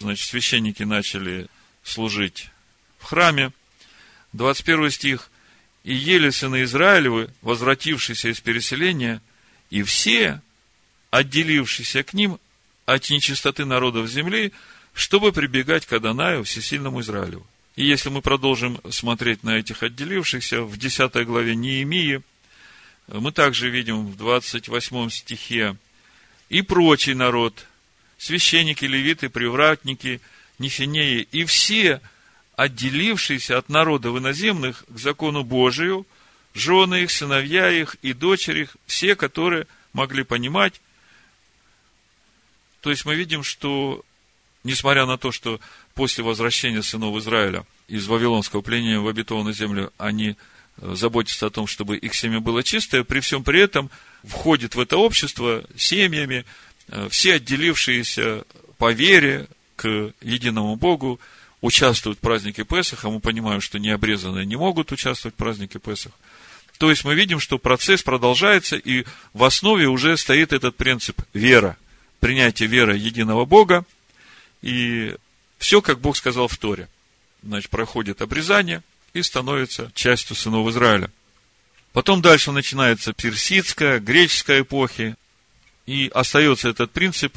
значит, священники начали служить в храме. 21 стих. «И ели сыны Израилевы, возвратившиеся из переселения, и все, отделившиеся к ним от нечистоты народов земли, чтобы прибегать к Адонаю, всесильному Израилю». И если мы продолжим смотреть на этих отделившихся, в 10 главе Неемии, мы также видим в 28 стихе и прочий народ, священники, левиты, привратники, нефинеи, и все отделившиеся от народов иноземных к закону Божию, жены их, сыновья их и дочери их, все, которые могли понимать. То есть мы видим, что несмотря на то, что после возвращения сынов Израиля из Вавилонского пленения в обетованную землю, они э, заботятся о том, чтобы их семя было чистое, при всем при этом входит в это общество семьями, э, все отделившиеся по вере к единому Богу, участвуют в празднике Песаха, мы понимаем, что необрезанные не могут участвовать в празднике Песах. То есть мы видим, что процесс продолжается, и в основе уже стоит этот принцип вера, принятие веры единого Бога, и все, как Бог сказал в Торе. Значит, проходит обрезание и становится частью сынов Израиля. Потом дальше начинается персидская, греческая эпохи, и остается этот принцип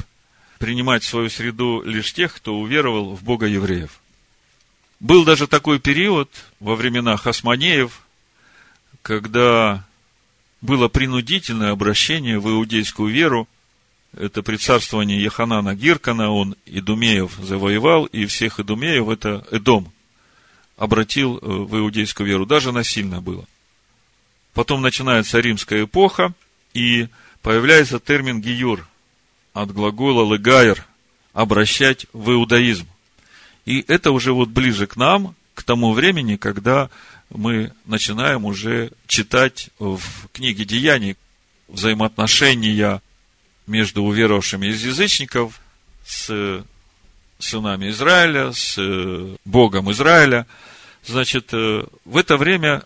принимать в свою среду лишь тех, кто уверовал в Бога евреев. Был даже такой период во времена Хасманеев, когда было принудительное обращение в иудейскую веру – это при царствовании Еханана Гиркана, он Идумеев завоевал, и всех Идумеев это Эдом обратил э, в иудейскую веру. Даже насильно было. Потом начинается римская эпоха, и появляется термин гиюр от глагола легайр – обращать в иудаизм. И это уже вот ближе к нам, к тому времени, когда мы начинаем уже читать в книге Деяний взаимоотношения между уверовавшими из язычников с сынами Израиля, с Богом Израиля. Значит, э, в это время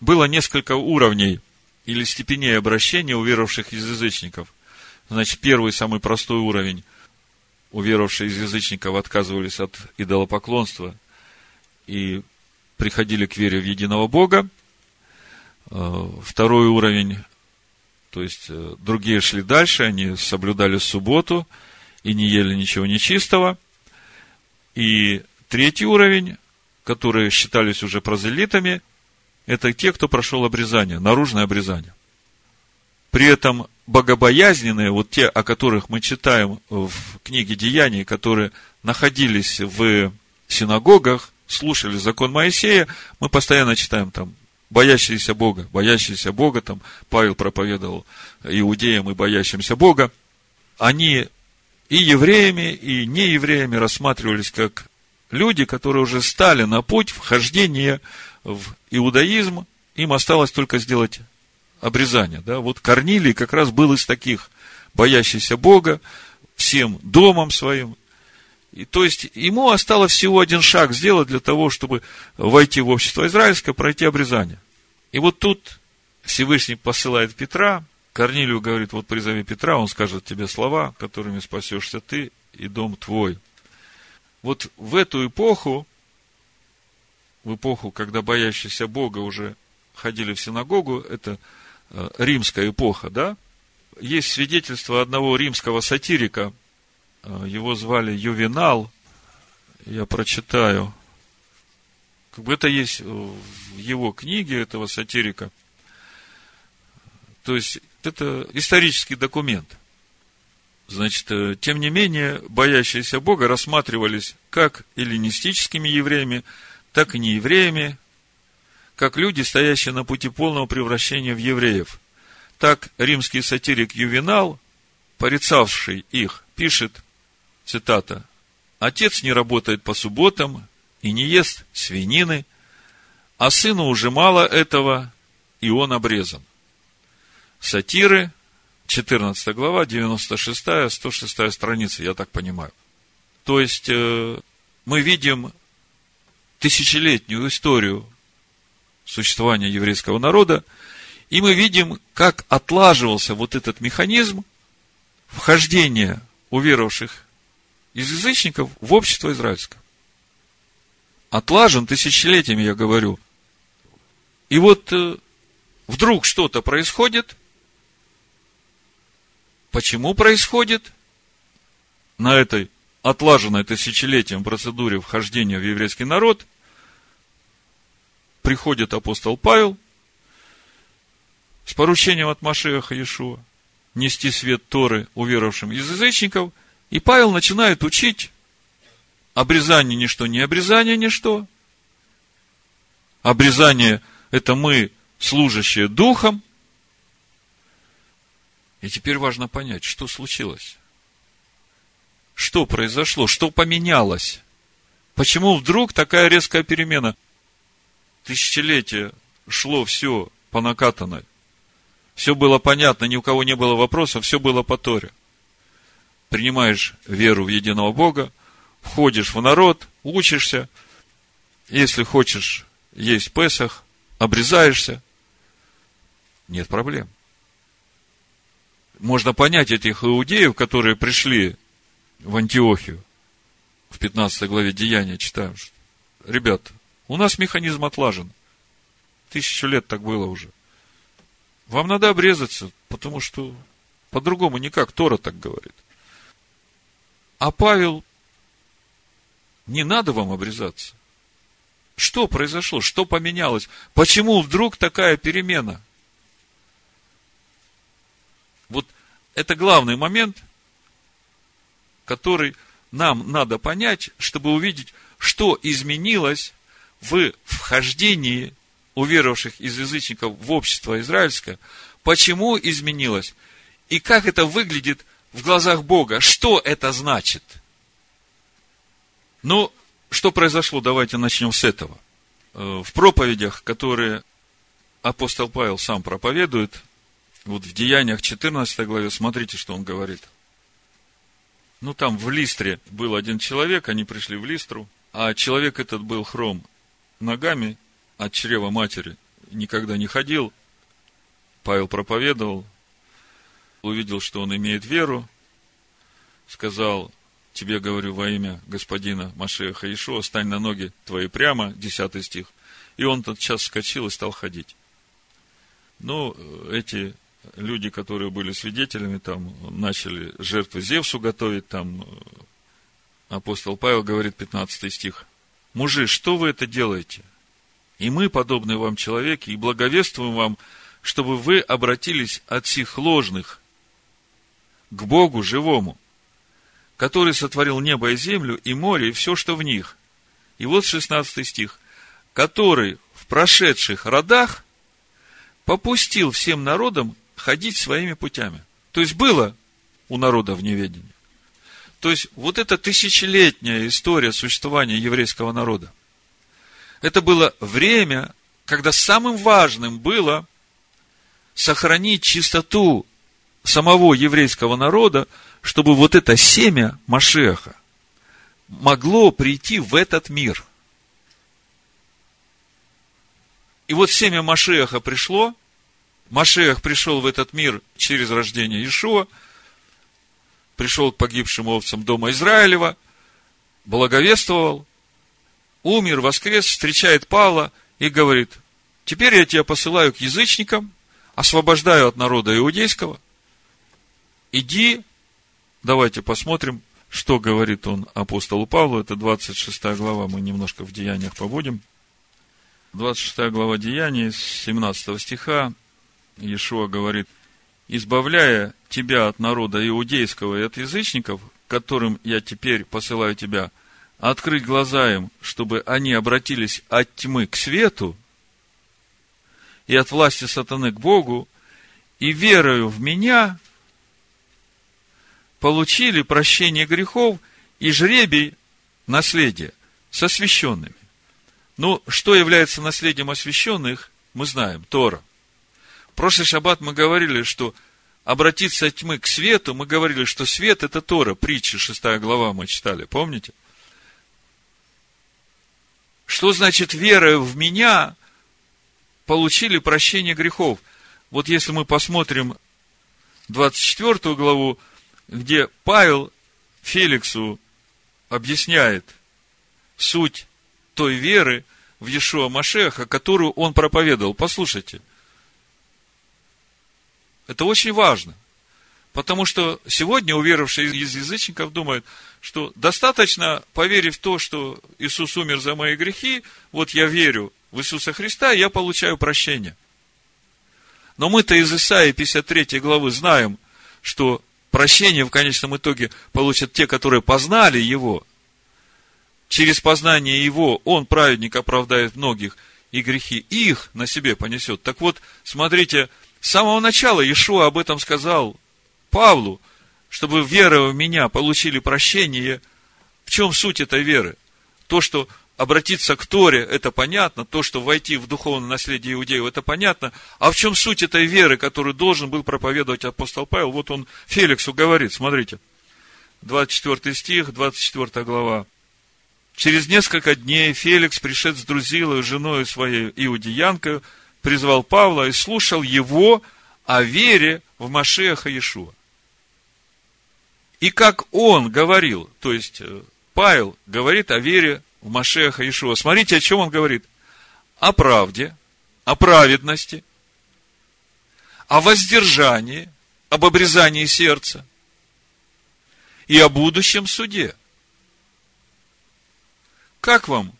было несколько уровней или степеней обращения уверовавших из язычников. Значит, первый, самый простой уровень. Уверовавшие из язычников отказывались от идолопоклонства и приходили к вере в единого Бога. Э, второй уровень то есть, э, другие шли дальше, они соблюдали субботу и не ели ничего нечистого. И третий уровень, которые считались уже прозелитами, это те, кто прошел обрезание, наружное обрезание. При этом богобоязненные, вот те, о которых мы читаем в книге Деяний, которые находились в синагогах, слушали закон Моисея, мы постоянно читаем там боящиеся Бога, боящиеся Бога, там Павел проповедовал иудеям и боящимся Бога, они и евреями, и неевреями рассматривались как люди, которые уже стали на путь вхождения в иудаизм, им осталось только сделать обрезание. Да? Вот Корнилий как раз был из таких, боящийся Бога, всем домом своим. И, то есть, ему осталось всего один шаг сделать для того, чтобы войти в общество израильское, пройти обрезание. И вот тут Всевышний посылает Петра, Корнилию говорит, вот призови Петра, он скажет тебе слова, которыми спасешься ты и дом твой. Вот в эту эпоху, в эпоху, когда боящиеся Бога уже ходили в синагогу, это римская эпоха, да, есть свидетельство одного римского сатирика, э, его звали Ювенал, я прочитаю, как бы это есть в его книге этого сатирика. То есть, это исторический документ. Значит, э, тем не менее, боящиеся Бога рассматривались как эллинистическими евреями, так и неевреями, как люди, стоящие на пути полного превращения в евреев. Так римский сатирик Ювенал, порицавший их, пишет, цитата, «Отец не работает по субботам и не ест свинины, а сыну уже мало этого, и он обрезан». Сатиры, 14 глава, 96, 106 страница, я так понимаю. То есть, э, мы видим тысячелетнюю историю существования еврейского народа, и мы видим, как отлаживался вот этот механизм вхождения уверовавших из язычников в общество израильское. Отлажен тысячелетиями, я говорю. И вот э, вдруг что-то происходит. Почему происходит? На этой отлаженной тысячелетием процедуре вхождения в еврейский народ – приходит апостол Павел с поручением от Машеха Иешуа нести свет Торы уверовавшим из язычников, и Павел начинает учить обрезание ничто, не обрезание ничто. Обрезание – это мы, служащие Духом. И теперь важно понять, что случилось. Что произошло, что поменялось. Почему вдруг такая резкая перемена – тысячелетия шло все по накатанной. Все было понятно, ни у кого не было вопросов, все было по Торе. Принимаешь веру в единого Бога, входишь в народ, учишься. Если хочешь есть Песах, обрезаешься. Нет проблем. Можно понять этих иудеев, которые пришли в Антиохию. В 15 главе Деяния читаем. Ребята, у нас механизм отлажен. Тысячу лет так было уже. Вам надо обрезаться, потому что по-другому никак. Тора так говорит. А Павел, не надо вам обрезаться. Что произошло? Что поменялось? Почему вдруг такая перемена? Вот это главный момент, который нам надо понять, чтобы увидеть, что изменилось в вхождении уверовавших из язычников в общество израильское, почему изменилось и как это выглядит в глазах Бога, что это значит. Ну, что произошло, давайте начнем с этого. Э, в проповедях, которые апостол Павел сам проповедует, вот в Деяниях 14 главе, смотрите, что он говорит. Ну, там в Листре был один человек, они пришли в Листру, а человек этот был хром ногами от чрева матери никогда не ходил. Павел проповедовал, увидел, что он имеет веру, сказал, тебе говорю во имя господина Машеха Ишуа, стань на ноги твои прямо, десятый стих. И он тот час вскочил и стал ходить. Ну, эти люди, которые были свидетелями, там, начали жертвы Зевсу готовить, там, апостол Павел говорит, 15 стих – мужи, что вы это делаете? И мы, подобные вам человеки, и благовествуем вам, чтобы вы обратились от сих ложных к Богу живому, который сотворил небо и землю, и море, и все, что в них. И вот 16 стих. Который в прошедших родах попустил всем народам ходить своими путями. То есть было у народа в неведении. То есть, вот эта тысячелетняя история существования еврейского народа, это было время, когда самым важным было сохранить чистоту самого еврейского народа, чтобы вот это семя Машеха могло прийти в этот мир. И вот семя Машеха пришло, Машех пришел в этот мир через рождение Ишуа – пришел к погибшим овцам дома Израилева, благовествовал, умер, воскрес, встречает Павла и говорит, теперь я тебя посылаю к язычникам, освобождаю от народа иудейского, иди, давайте посмотрим, что говорит он апостолу Павлу, это 26 глава, мы немножко в Деяниях побудем. 26 глава Деяний, 17 стиха, Иешуа говорит, «Избавляя тебя от народа иудейского и от язычников, которым я теперь посылаю тебя, открыть глаза им, чтобы они обратились от тьмы к свету и от власти сатаны к Богу, и верою в меня получили прощение грехов и жребий наследия с освященными. Ну, что является наследием освященных, мы знаем, Тора. В прошлый шаббат мы говорили, что обратиться от тьмы к свету, мы говорили, что свет это Тора, притча, шестая глава мы читали, помните? Что значит вера в меня получили прощение грехов? Вот если мы посмотрим 24 главу, где Павел Феликсу объясняет суть той веры в Иешуа Машеха, которую он проповедовал. Послушайте. Это очень важно. Потому что сегодня уверовавшие из язычников думают, что достаточно, поверив в то, что Иисус умер за мои грехи, вот я верю в Иисуса Христа, я получаю прощение. Но мы-то из Исаии 53 главы знаем, что Прощение в конечном итоге получат те, которые познали Его. Через познание Его Он, праведник, оправдает многих, и грехи их на себе понесет. Так вот, смотрите, с самого начала Иешуа об этом сказал Павлу, чтобы вера в меня получили прощение. В чем суть этой веры? То, что обратиться к Торе, это понятно, то, что войти в духовное наследие иудеев, это понятно. А в чем суть этой веры, которую должен был проповедовать апостол Павел? Вот он Феликсу говорит, смотрите, 24 стих, 24 глава. Через несколько дней Феликс, пришед с Друзилой, женой своей иудеянкой, призвал Павла и слушал его о вере в Машеха Иешуа. И как он говорил, то есть э, Павел говорит о вере в Машеха Ишуа. Смотрите, о чем он говорит. О правде, о праведности, о воздержании, об обрезании сердца и о будущем суде. Как вам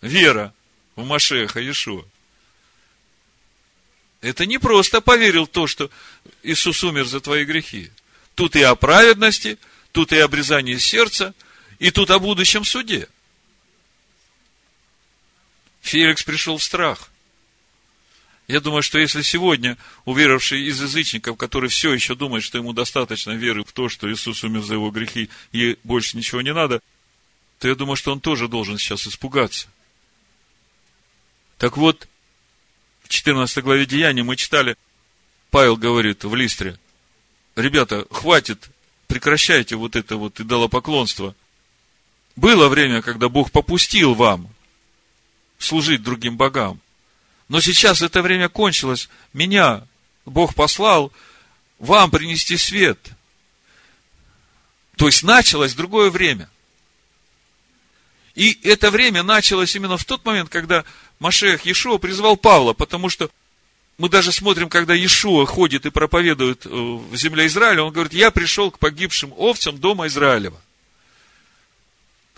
вера в Машеха Иешуа? Это не просто поверил то, что Иисус умер за твои грехи. Тут и о праведности, тут и о обрезании сердца, и тут о будущем суде. Феликс пришел в страх. Я думаю, что если сегодня уверовавший из язычников, который все еще думает, что ему достаточно веры в то, что Иисус умер за его грехи, и больше ничего не надо, то я думаю, что он тоже должен сейчас испугаться. Так вот, в 14 главе Деяния мы читали, Павел говорит в Листре, ребята, хватит, прекращайте вот это вот идолопоклонство. Было время, когда Бог попустил вам служить другим богам. Но сейчас это время кончилось. Меня Бог послал вам принести свет. То есть началось другое время. И это время началось именно в тот момент, когда Машех Иешуа призвал Павла, потому что мы даже смотрим, когда Иешуа ходит и проповедует э, в земле Израиля, он говорит, я пришел к погибшим овцам дома Израилева.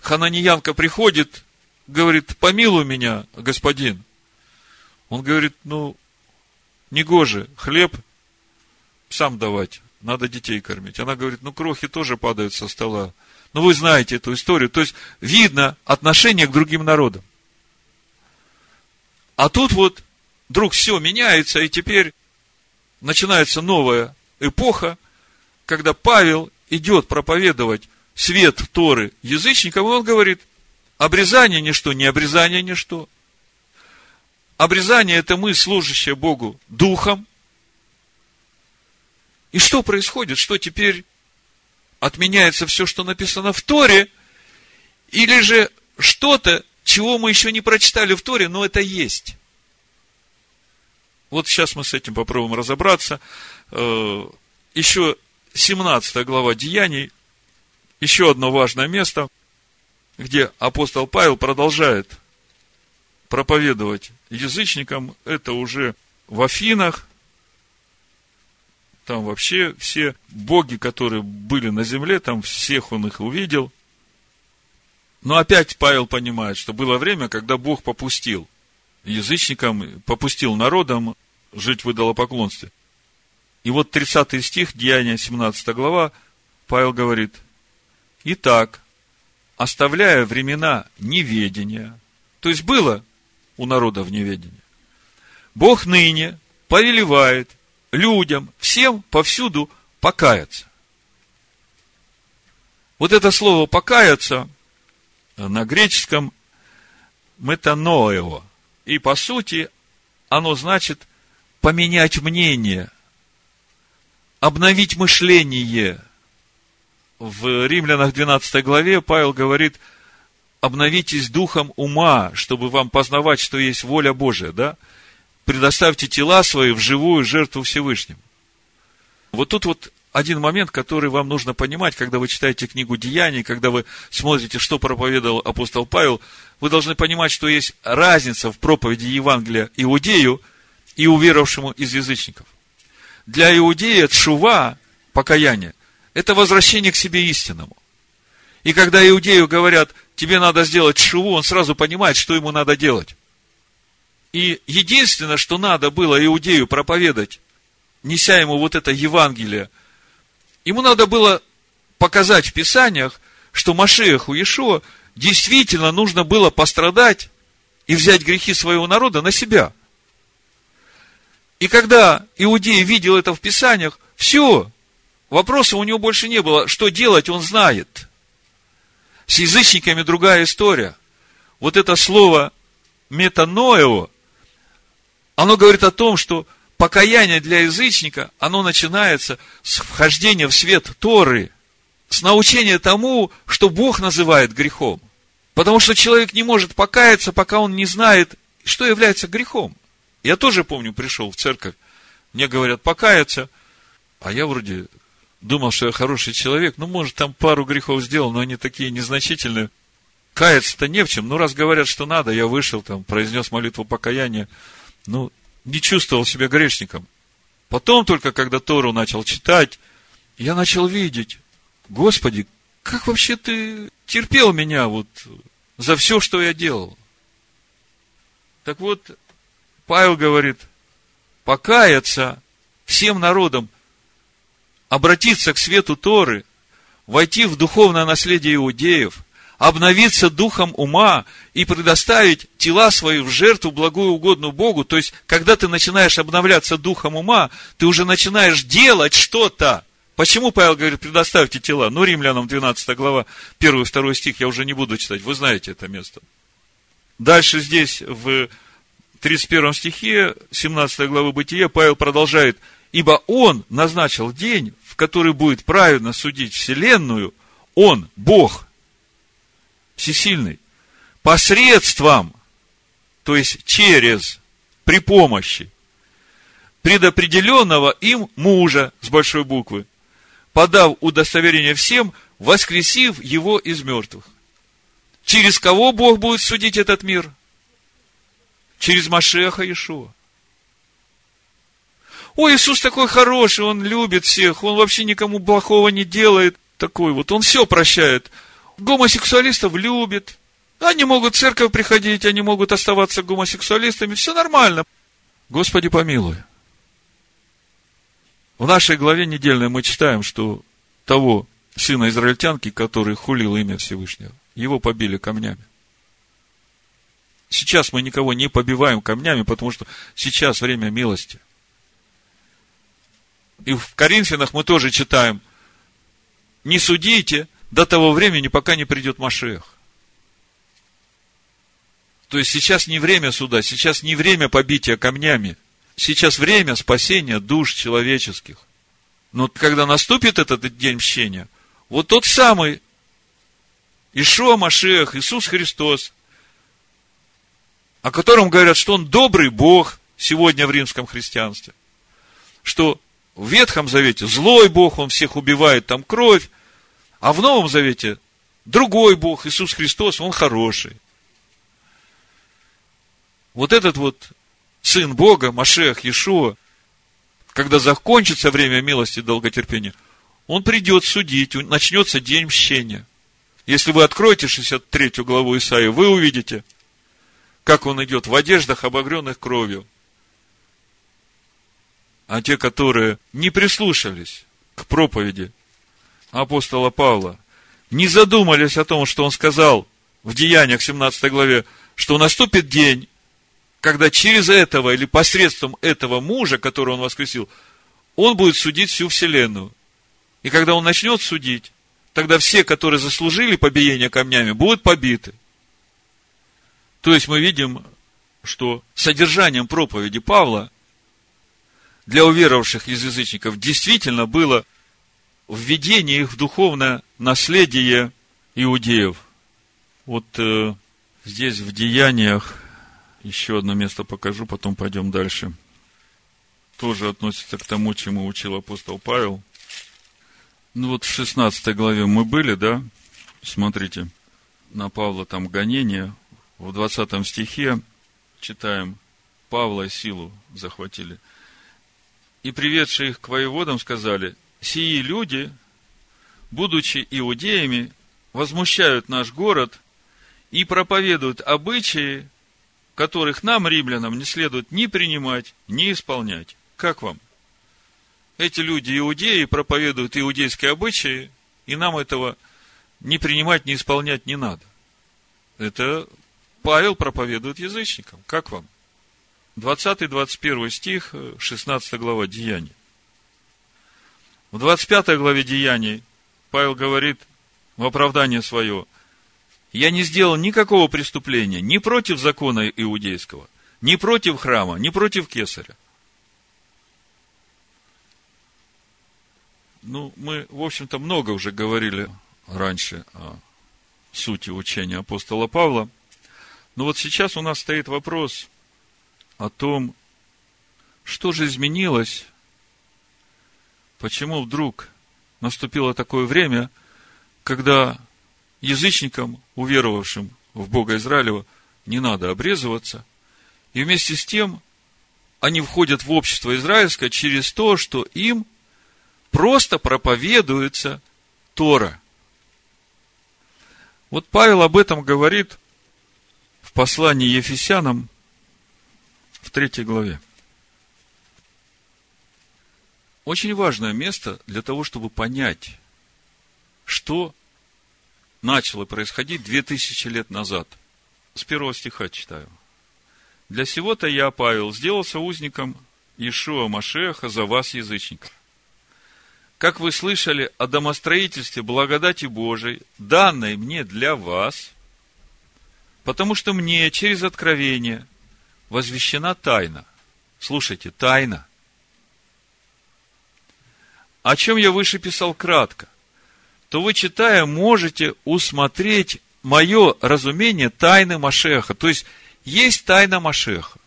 Хананьянка приходит говорит, помилуй меня, господин. Он говорит, ну, не гоже, хлеб сам давать, надо детей кормить. Она говорит, ну, крохи тоже падают со стола. Ну, вы знаете эту историю. То есть, видно отношение к другим народам. А тут вот вдруг все меняется, и теперь начинается новая эпоха, когда Павел идет проповедовать свет Торы язычникам, и он говорит, Обрезание ничто, не обрезание ничто. Обрезание – это мы, служащие Богу духом. И что происходит? Что теперь отменяется все, что написано в Торе? Или же что-то, чего мы еще не прочитали в Торе, но это есть? Вот сейчас мы с этим попробуем разобраться. Э, еще 17 глава Деяний, еще одно важное место – где апостол Павел продолжает проповедовать язычникам, это уже в Афинах, Там вообще все боги, которые были на земле, там всех он их увидел. Но опять Павел понимает, что было время, когда Бог попустил язычникам, попустил народам жить в идолопоклонстве. И вот 30 стих, Деяния 17 глава, Павел говорит, «Итак, оставляя времена неведения, то есть было у народа в неведении, Бог ныне повелевает людям, всем повсюду покаяться. Вот это слово покаяться на греческом метаноео. И по сути оно значит поменять мнение, обновить мышление. В Римлянах 12 главе Павел говорит, обновитесь духом ума, чтобы вам познавать, что есть воля Божия, да? Предоставьте тела свои в живую жертву Всевышнему. Вот тут вот один момент, который вам нужно понимать, когда вы читаете книгу Деяний, когда вы смотрите, что проповедовал апостол Павел, вы должны понимать, что есть разница в проповеди Евангелия иудею и уверовавшему из язычников. Для иудея тшува, покаяние, это возвращение к себе истинному. И когда иудею говорят, тебе надо сделать шуву, он сразу понимает, что ему надо делать. И единственное, что надо было Иудею проповедать, неся ему вот это Евангелие, ему надо было показать в Писаниях, что Машеях у Иешуа действительно нужно было пострадать и взять грехи своего народа на себя. И когда Иудей видел это в Писаниях, все, вопроса у него больше не было. Что делать, он знает. С язычниками другая история. Вот это слово метаноео, оно говорит о том, что покаяние для язычника, оно начинается с вхождения в свет Торы, с научения тому, что Бог называет грехом. Потому что человек не может покаяться, пока он не знает, что является грехом. Я тоже помню, пришел в церковь, мне говорят покаяться, а я вроде думал, что я хороший человек, ну, может, там пару грехов сделал, но они такие незначительные. Каяться-то не в чем. Ну, раз говорят, что надо, я вышел, там, произнес молитву покаяния, ну, не чувствовал себя грешником. Потом только, когда Тору начал читать, я начал видеть, Господи, как вообще ты терпел меня вот за все, что я делал? Так вот, Павел говорит, покаяться всем народам, обратиться к свету Торы, войти в духовное наследие иудеев – обновиться духом ума и предоставить тела свои в жертву благую угодную Богу. То есть, когда ты начинаешь обновляться духом ума, ты уже начинаешь делать что-то. Почему Павел говорит, предоставьте тела? Ну, Римлянам 12 глава, 1 и 2 стих, я уже не буду читать, вы знаете это место. Дальше здесь, в 31 стихе 17 главы Бытия, Павел продолжает, ибо Он назначил день, в который будет правильно судить Вселенную, Он, Бог, всесильный, посредством, то есть через, при помощи предопределенного им мужа с большой буквы, подав удостоверение всем, воскресив его из мертвых. Через кого Бог будет судить этот мир? Через Машеха Иешуа. Ой, Иисус такой хороший, Он любит всех, Он вообще никому плохого не делает. Такой вот, Он все прощает гомосексуалистов любит, они могут в церковь приходить, они могут оставаться гомосексуалистами, все нормально. Господи помилуй. В нашей главе недельной мы читаем, что того сына израильтянки, который хулил имя Всевышнего, его побили камнями. Сейчас мы никого не побиваем камнями, потому что сейчас время милости. И в Коринфянах мы тоже читаем, не судите, до того времени, пока не придет Машех. То есть сейчас не время суда, сейчас не время побития камнями. Сейчас время спасения душ человеческих. Но когда наступит этот день мщения, вот тот самый Ишуа Машех, Иисус Христос, о котором говорят, что он добрый Бог сегодня в римском христианстве, что в Ветхом Завете злой Бог, он всех убивает, там кровь, а в Новом Завете другой Бог, Иисус Христос, Он хороший. Вот этот вот Сын Бога, Машех, Иешуа, когда закончится время милости и долготерпения, он придет судить, начнется день мщения. Если вы откроете 63 главу Исаии, вы увидите, как он идет в одеждах, обогренных кровью. А те, которые не прислушались к проповеди апостола Павла, не задумались о том, что он сказал в Деяниях 17 главе, что наступит день, когда через этого или посредством этого мужа, которого он воскресил, он будет судить всю вселенную. И когда он начнет судить, тогда все, которые заслужили побиение камнями, будут побиты. То есть мы видим, что содержанием проповеди Павла для уверовавших из язычников действительно было введение их в духовное наследие иудеев. Вот э, здесь в Деяниях еще одно место покажу, потом пойдем дальше. Тоже относится к тому, чему учил апостол Павел. Ну вот в 16 главе мы были, да? Смотрите, на Павла там гонение. В 20 стихе читаем, Павла силу захватили. И приведшие их к воеводам сказали, сии люди, будучи иудеями, возмущают наш город и проповедуют обычаи, которых нам, римлянам, не следует ни принимать, ни исполнять. Как вам? Эти люди иудеи проповедуют иудейские обычаи, и нам этого не принимать, не исполнять не надо. Это Павел проповедует язычникам. Как вам? 20-21 стих, 16 глава Деяний. В 25 главе Деяний Павел говорит в оправдание свое – я не сделал никакого преступления ни против закона иудейского, ни против храма, ни против кесаря. Ну, мы, в общем-то, много уже говорили раньше о сути учения апостола Павла. Но вот сейчас у нас стоит вопрос о том, что же изменилось, почему вдруг наступило такое время, когда язычникам, уверовавшим в Бога Израилева, не надо обрезываться. И вместе с тем они входят в общество израильское через то, что им просто проповедуется Тора. Вот Павел об этом говорит в послании Ефесянам в третьей главе. Очень важное место для того, чтобы понять, что начало происходить две тысячи лет назад. С первого стиха читаю. Для сего-то я, Павел, сделался узником Ишуа Машеха за вас, язычников. Как вы слышали о домостроительстве благодати Божией, данной мне для вас, потому что мне через откровение возвещена тайна. Слушайте, тайна. О чем я выше писал кратко то вы, читая, можете усмотреть мое разумение тайны Машеха. То есть, есть тайна Машеха,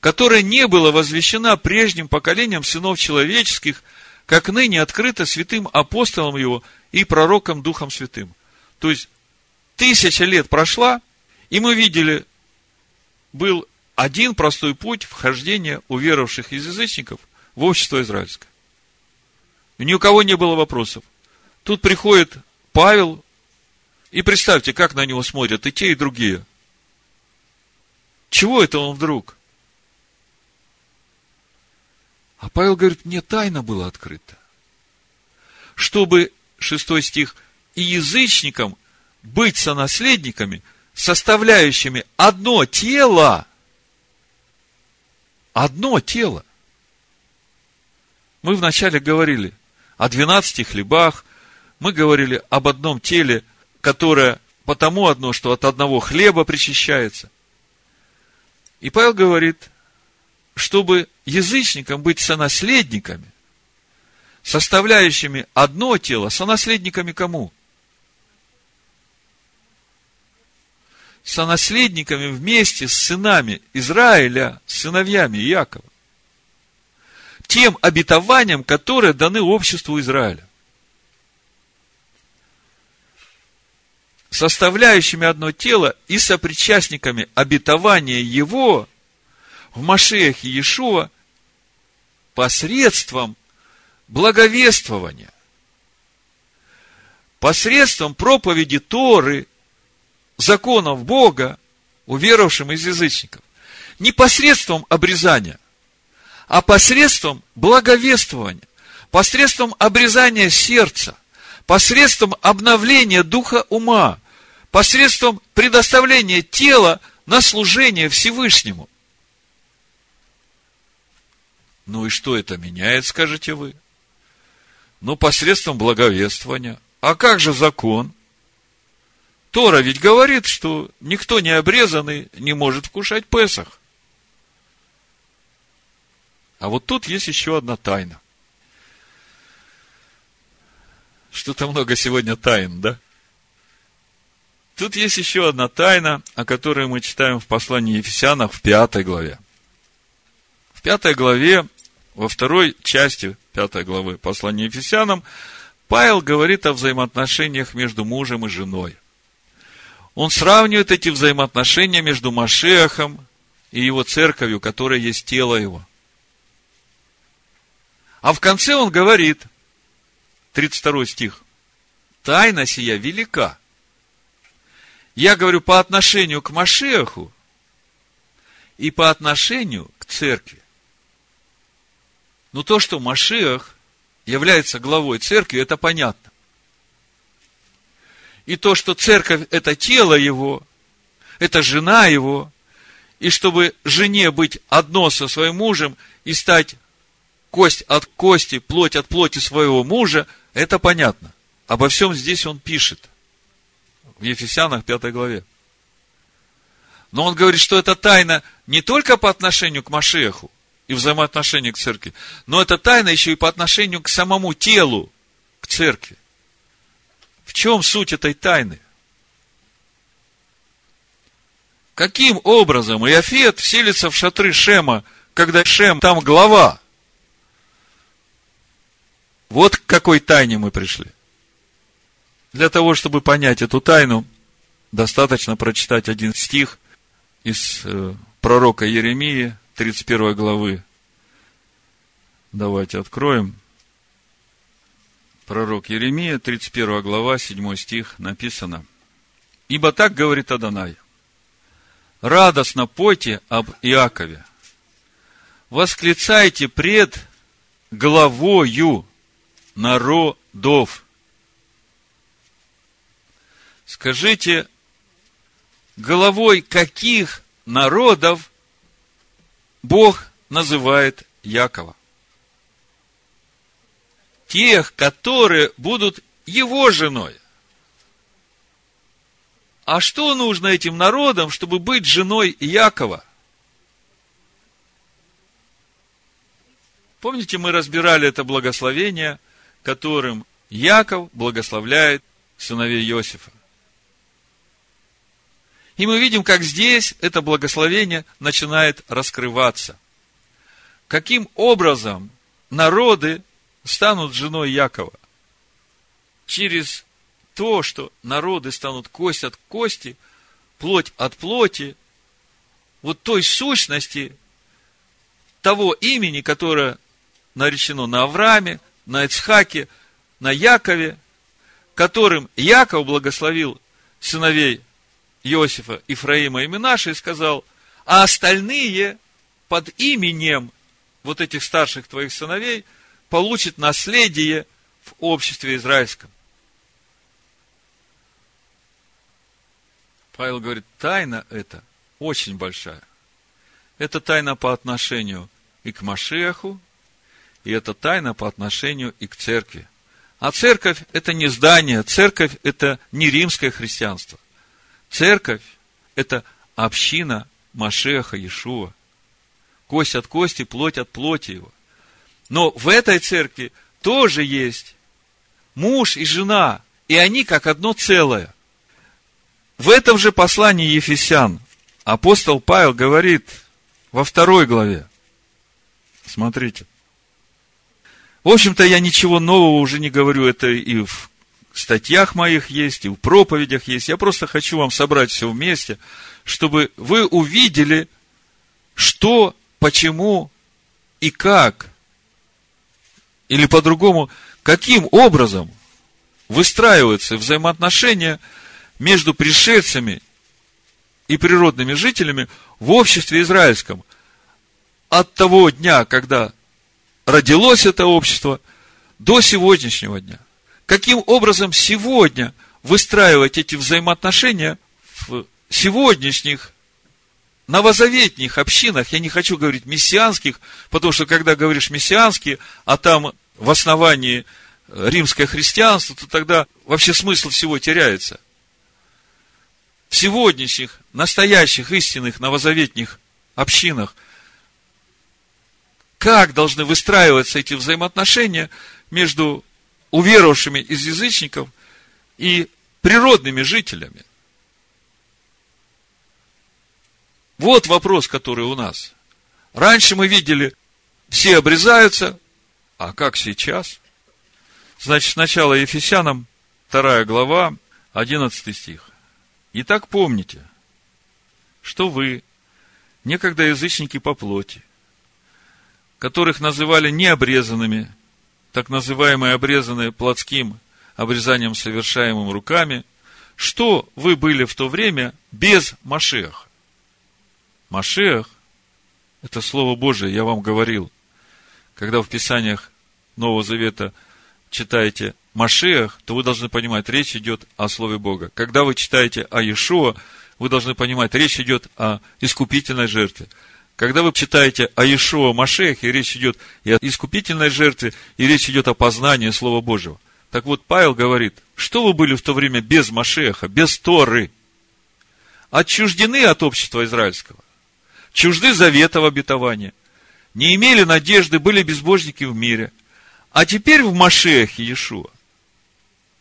которая не была возвещена прежним поколением сынов человеческих, как ныне открыта святым апостолом его и пророком Духом Святым. То есть, тысяча лет прошла, и мы видели, был один простой путь вхождения уверовавших из язычников в общество израильское. И ни у кого не было вопросов. Тут приходит Павел, и представьте, как на него смотрят и те, и другие. Чего это он вдруг? А Павел говорит, мне тайна была открыта. Чтобы, шестой стих, и язычникам быть сонаследниками, составляющими одно тело. Одно тело. Мы вначале говорили о двенадцати хлебах, мы говорили об одном теле, которое потому одно, что от одного хлеба причащается. И Павел говорит, чтобы язычникам быть сонаследниками, составляющими одно тело, сонаследниками кому? Сонаследниками вместе с сынами Израиля, с сыновьями Иакова. Тем обетованием, которое даны обществу Израиля. составляющими одно тело и сопричастниками обетования Его в Машеях Иешуа посредством благовествования, посредством проповеди Торы, законов Бога, уверовавшим из язычников. Не посредством обрезания, а посредством благовествования, посредством обрезания сердца, посредством обновления духа ума, посредством предоставления тела на служение Всевышнему. Ну и что это меняет, скажете вы? Ну, посредством благовествования. А как же закон? Тора ведь говорит, что никто не обрезанный не может вкушать Песах. А вот тут есть еще одна тайна. Что-то много сегодня тайн, да? Тут есть еще одна тайна, о которой мы читаем в послании Ефесянах в пятой главе. В пятой главе, во второй части пятой главы послания Ефесянам, Павел говорит о взаимоотношениях между мужем и женой. Он сравнивает эти взаимоотношения между Машехом и его церковью, которая есть тело его. А в конце он говорит, 32 стих, тайна сия велика. Я говорю по отношению к Машеху и по отношению к церкви. Но то, что Машех является главой церкви, это понятно. И то, что церковь – это тело его, это жена его, и чтобы жене быть одно со своим мужем и стать кость от кости, плоть от плоти своего мужа, это понятно. Обо всем здесь он пишет. В Ефесянах 5 главе. Но он говорит, что это тайна не только по отношению к Машеху и взаимоотношению к церкви, но это тайна еще и по отношению к самому телу, к церкви. В чем суть этой тайны? Каким образом Иофет вселится в шатры Шема, когда Шем там глава? Вот к какой тайне мы пришли. Для того, чтобы понять эту тайну, достаточно прочитать один стих из э, пророка Еремии, 31 главы. Давайте откроем. Пророк Еремия, 31 глава, 7 стих, написано. «Ибо так говорит Адонай, радостно пойте об Иакове, восклицайте пред главою народов. Скажите, головой каких народов Бог называет Якова? Тех, которые будут его женой. А что нужно этим народам, чтобы быть женой Якова? Помните, мы разбирали это благословение – которым Яков благословляет сыновей Иосифа. И мы видим, как здесь это благословение начинает раскрываться. Каким образом народы станут женой Якова? Через то, что народы станут кость от кости, плоть от плоти, вот той сущности того имени, которое наречено на Аврааме, на Ицхаке, на Якове, которым Яков благословил сыновей Иосифа, Ифраима и Минаша и сказал, а остальные под именем вот этих старших твоих сыновей получат наследие в обществе израильском. Павел говорит, тайна эта очень большая. Это тайна по отношению и к Машеху, и это тайна по отношению и к церкви. А церковь – это не здание, церковь – это не римское христианство. Церковь – это община Машеха Иешуа. Кость от кости, плоть от плоти его. Но в этой церкви тоже есть муж и жена, и они как одно целое. В этом же послании Ефесян апостол Павел говорит во второй главе. Смотрите. В общем-то, я ничего нового уже не говорю, это и в статьях моих есть, и в проповедях есть. Я просто хочу вам собрать все вместе, чтобы вы увидели, что, почему и как Или по-другому, каким образом выстраиваются взаимоотношения между пришельцами и природными жителями в обществе израильском от того дня, когда родилось это общество, до сегодняшнего дня. Каким образом сегодня выстраивать эти взаимоотношения в сегодняшних новозаветних общинах, я не хочу говорить мессианских, потому что когда говоришь мессианские, а там в основании римское христианство, то тогда вообще смысл всего теряется. В сегодняшних, настоящих, истинных, новозаветних общинах, как должны выстраиваться эти взаимоотношения между уверовавшими из язычников и природными жителями. Вот вопрос, который у нас. Раньше мы видели, все обрезаются, а как сейчас? Значит, сначала Ефесянам, 2 глава, 11 стих. Итак, помните, что вы, некогда язычники по плоти, которых называли необрезанными, так называемые обрезанные плотским обрезанием, совершаемым руками, что вы были в то время без Машеха. Машех – это Слово Божие, я вам говорил. Когда в Писаниях Нового Завета читаете Машех, то вы должны понимать, речь идет о Слове Бога. Когда вы читаете о Иешуа, вы должны понимать, речь идет о искупительной жертве. Когда вы читаете о Иешуа Машехе, речь идет и о искупительной жертве, и речь идет о познании Слова Божьего. Так вот, Павел говорит, что вы были в то время без Машеха, без Торы? Отчуждены от общества израильского, чужды завета обетования, не имели надежды, были безбожники в мире. А теперь в Машехе Иешуа,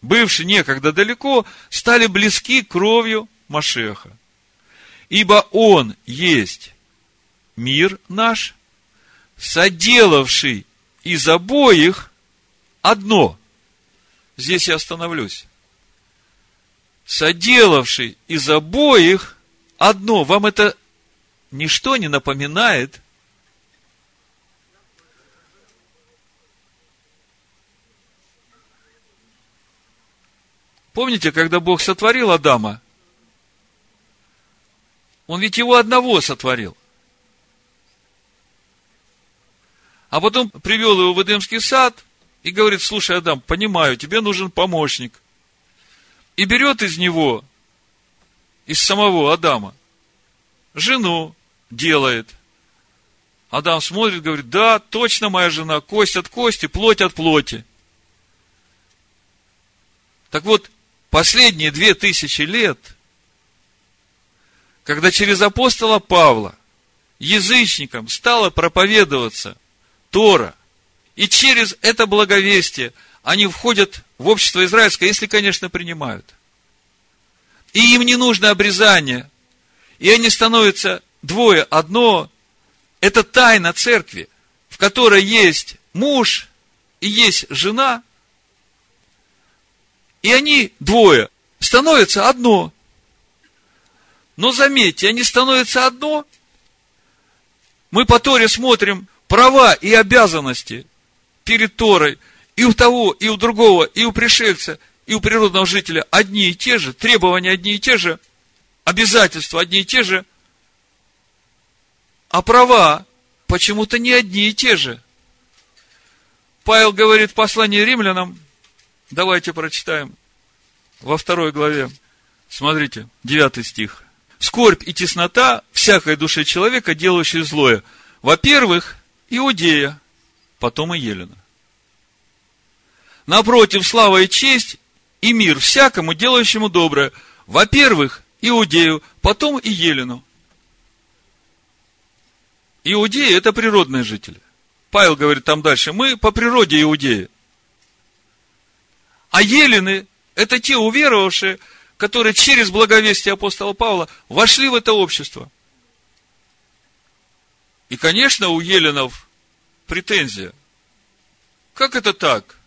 бывшие некогда далеко, стали близки кровью Машеха. Ибо Он есть мир наш, соделавший из обоих одно. Здесь я остановлюсь. Соделавший из обоих одно. Вам это ничто не напоминает? Помните, когда Бог сотворил Адама? Он ведь его одного сотворил. А потом привел его в Эдемский сад и говорит, слушай, Адам, понимаю, тебе нужен помощник. И берет из него, из самого Адама, жену делает. Адам смотрит, говорит, да, точно моя жена, кость от кости, плоть от плоти. Так вот, последние две тысячи лет, когда через апостола Павла язычникам стало проповедоваться Тора. И через это благовестие они входят в общество израильское, если, конечно, принимают. И им не нужно обрезание. И они становятся двое, одно. Это тайна церкви, в которой есть муж и есть жена. И они двое становятся одно. Но заметьте, они становятся одно. Мы по Торе смотрим, права и обязанности перед Торой и у того, и у другого, и у пришельца, и у природного жителя одни и те же, требования одни и те же, обязательства одни и те же, а права почему-то не одни и те же. Павел говорит в послании римлянам, давайте прочитаем, во второй главе, смотрите, девятый стих. Скорбь и теснота всякой душе человека, делающей злое. Во-первых, Иудея, потом и Елена. Напротив, слава и честь и мир всякому, делающему доброе. Во-первых, Иудею, потом и Елену. Иудеи – это природные жители. Павел говорит там дальше, мы по природе иудеи. А елены – это те уверовавшие, которые через благовестие апостола Павла вошли в это общество. И, конечно, у еленов претензия. Как это так?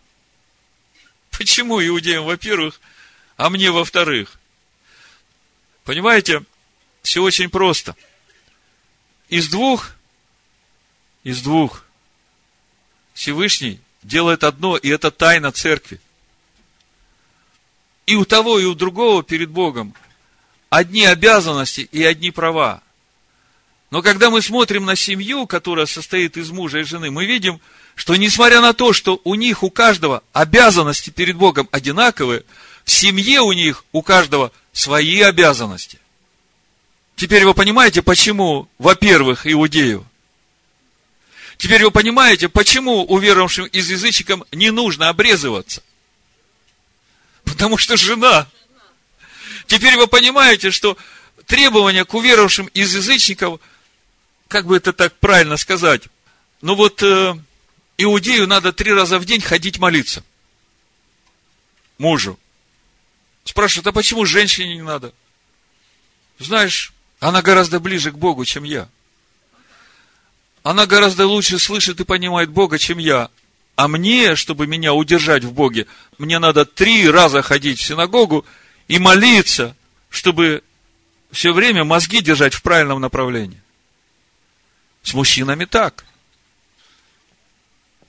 Почему иудеям, во-первых, а мне, во-вторых? Понимаете, все очень просто. Из двух, из двух Всевышний делает одно, и это тайна церкви. И у того, и у другого перед Богом одни обязанности и одни права. Но когда мы смотрим на семью, которая состоит из мужа и жены, мы видим, что несмотря на то, что у них у каждого обязанности перед Богом одинаковые, в семье у них у каждого свои обязанности. Теперь вы понимаете, почему, во-первых, иудею? Теперь вы понимаете, почему уверовавшим из язычникам не нужно обрезываться? Потому что жена. Теперь вы понимаете, что требования к уверовавшим из язычников, как бы это так правильно сказать, ну вот э, иудею надо три раза в день ходить молиться. Мужу. Спрашивают, а почему женщине не надо? Знаешь, она гораздо ближе к Богу, чем я. Она гораздо лучше слышит и понимает Бога, чем я. А мне, чтобы меня удержать в Боге, мне надо три раза ходить в синагогу и молиться, чтобы все время мозги держать в правильном направлении. С мужчинами так.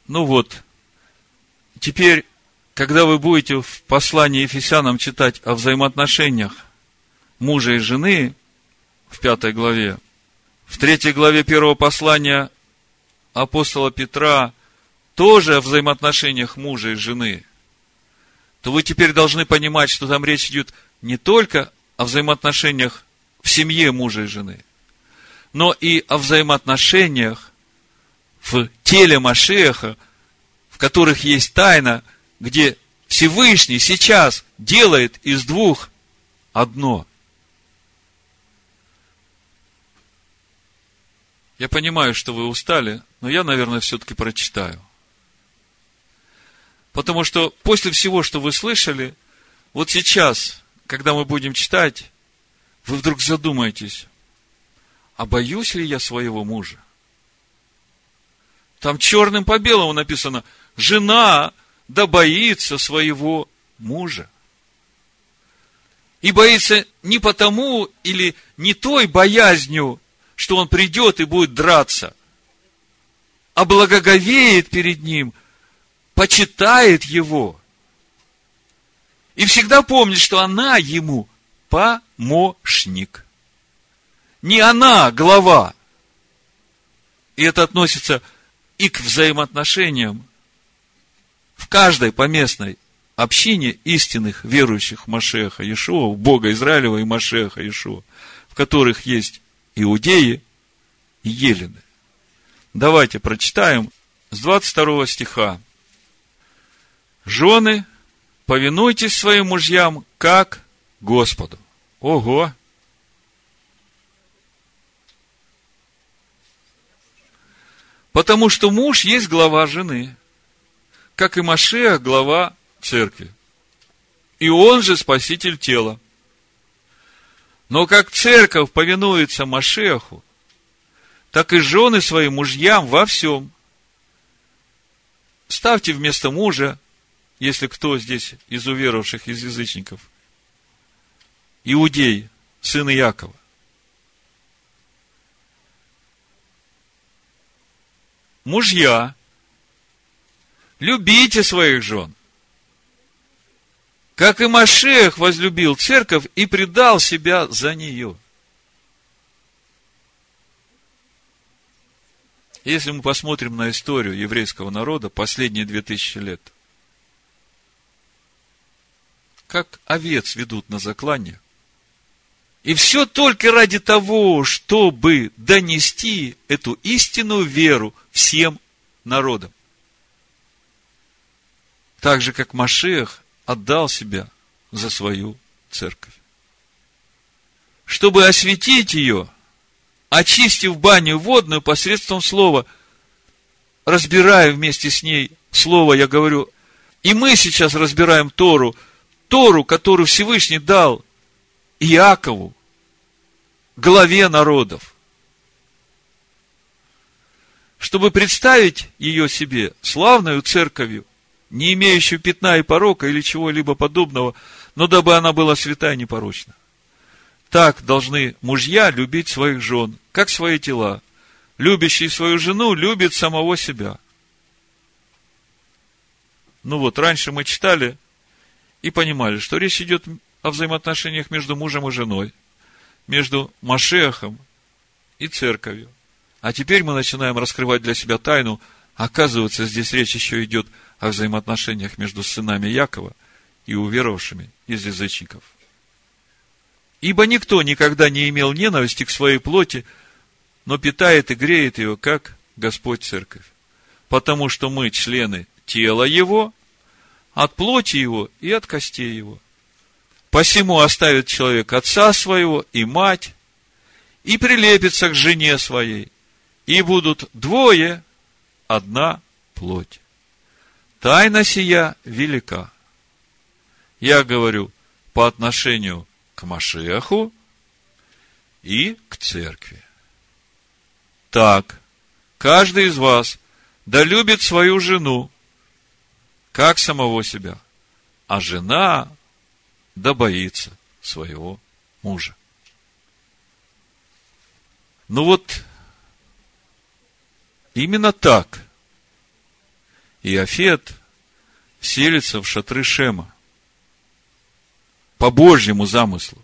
Ну вот, теперь, когда вы будете в послании Ефесянам читать о взаимоотношениях мужа и жены, в пятой главе, в третьей главе первого послания апостола Петра, тоже о взаимоотношениях мужа и жены, то вы теперь должны понимать, что там речь идет не только о взаимоотношениях в семье мужа и жены, но и о взаимоотношениях в теле Машеха, в которых есть тайна, где Всевышний сейчас делает из двух одно. Я понимаю, что вы устали, но я, наверное, все-таки прочитаю. Потому что после всего, что вы слышали, вот сейчас, когда мы будем читать, вы вдруг задумаетесь, а боюсь ли я своего мужа? Там черным по белому написано, жена да боится своего мужа. И боится не потому или не той боязнью, что он придет и будет драться, а благоговеет перед ним, почитает его. И всегда помнит, что она ему помощник. Не она глава. И это относится и к взаимоотношениям в каждой поместной общине истинных верующих в Машеха Иешуа, Бога Израилева и Машеха Иешуа, в которых есть иудеи и елены. Давайте прочитаем с 22 стиха. Жены, повинуйтесь своим мужьям, как Господу. Ого! Потому что муж есть глава жены, как и Машех глава церкви. И он же спаситель тела. Но как церковь повинуется Машеху, так и жены своим мужьям во всем. Ставьте вместо мужа, если кто здесь из уверовавших, из язычников, иудей, сын Якова. Мужья, любите своих жен, как и Машех возлюбил церковь и предал себя за нее. Если мы посмотрим на историю еврейского народа последние две тысячи лет, как овец ведут на заклание – и все только ради того, чтобы донести эту истинную веру всем народам. Так же, как Машех отдал себя за свою церковь. Чтобы осветить ее, очистив баню водную посредством слова, разбирая вместе с ней слово, я говорю, и мы сейчас разбираем Тору, Тору, которую Всевышний дал Иакову, главе народов, чтобы представить ее себе славную церковью, не имеющую пятна и порока или чего-либо подобного, но дабы она была святая и непорочна. Так должны мужья любить своих жен, как свои тела. Любящий свою жену любит самого себя. Ну вот, раньше мы читали и понимали, что речь идет о взаимоотношениях между мужем и женой, между Машехом и церковью. А теперь мы начинаем раскрывать для себя тайну. Оказывается, здесь речь еще идет о взаимоотношениях между сынами Якова и уверовавшими из язычников. Ибо никто никогда не имел ненависти к своей плоти, но питает и греет ее, как Господь Церковь. Потому что мы члены тела Его, от плоти Его и от костей Его. Посему оставит человек отца своего и мать, и прилепится к жене своей, и будут двое, одна плоть. Тайна сия велика. Я говорю по отношению к Машеху и к церкви. Так, каждый из вас да любит свою жену, как самого себя, а жена да боится своего мужа. Ну вот, именно так Иофет селится в шатры Шема по Божьему замыслу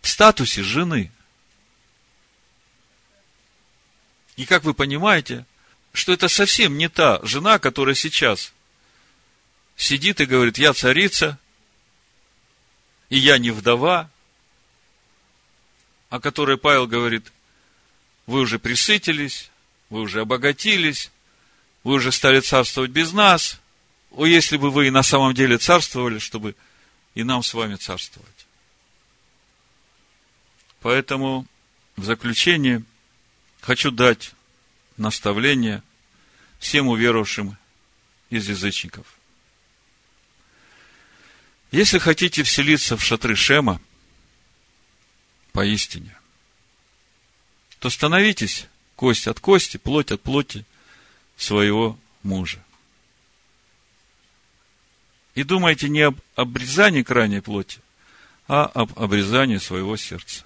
в статусе жены. И как вы понимаете, что это совсем не та жена, которая сейчас сидит и говорит, я царица, и я не вдова, о которой Павел говорит, вы уже присытились, вы уже обогатились, вы уже стали царствовать без нас. О, если бы вы и на самом деле царствовали, чтобы и нам с вами царствовать. Поэтому в заключение хочу дать наставление всем уверовавшим из язычников. Если хотите вселиться в шатры Шема, поистине, то становитесь кость от кости, плоть от плоти своего мужа. И думайте не об обрезании крайней плоти, а об обрезании своего сердца.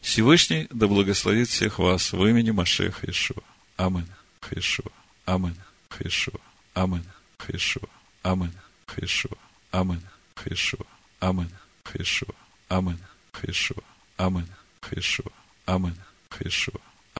Всевышний да благословит всех вас в имени Машеха Ишуа. Амин. Хешуа. Амин. Хешуа. Амин. Хешуа. Амин. Хешуа. Амин. Хешуа. Амин. Хешуа. Амин. Хешуа. Амин. Хешуа. Амин. Хешуа.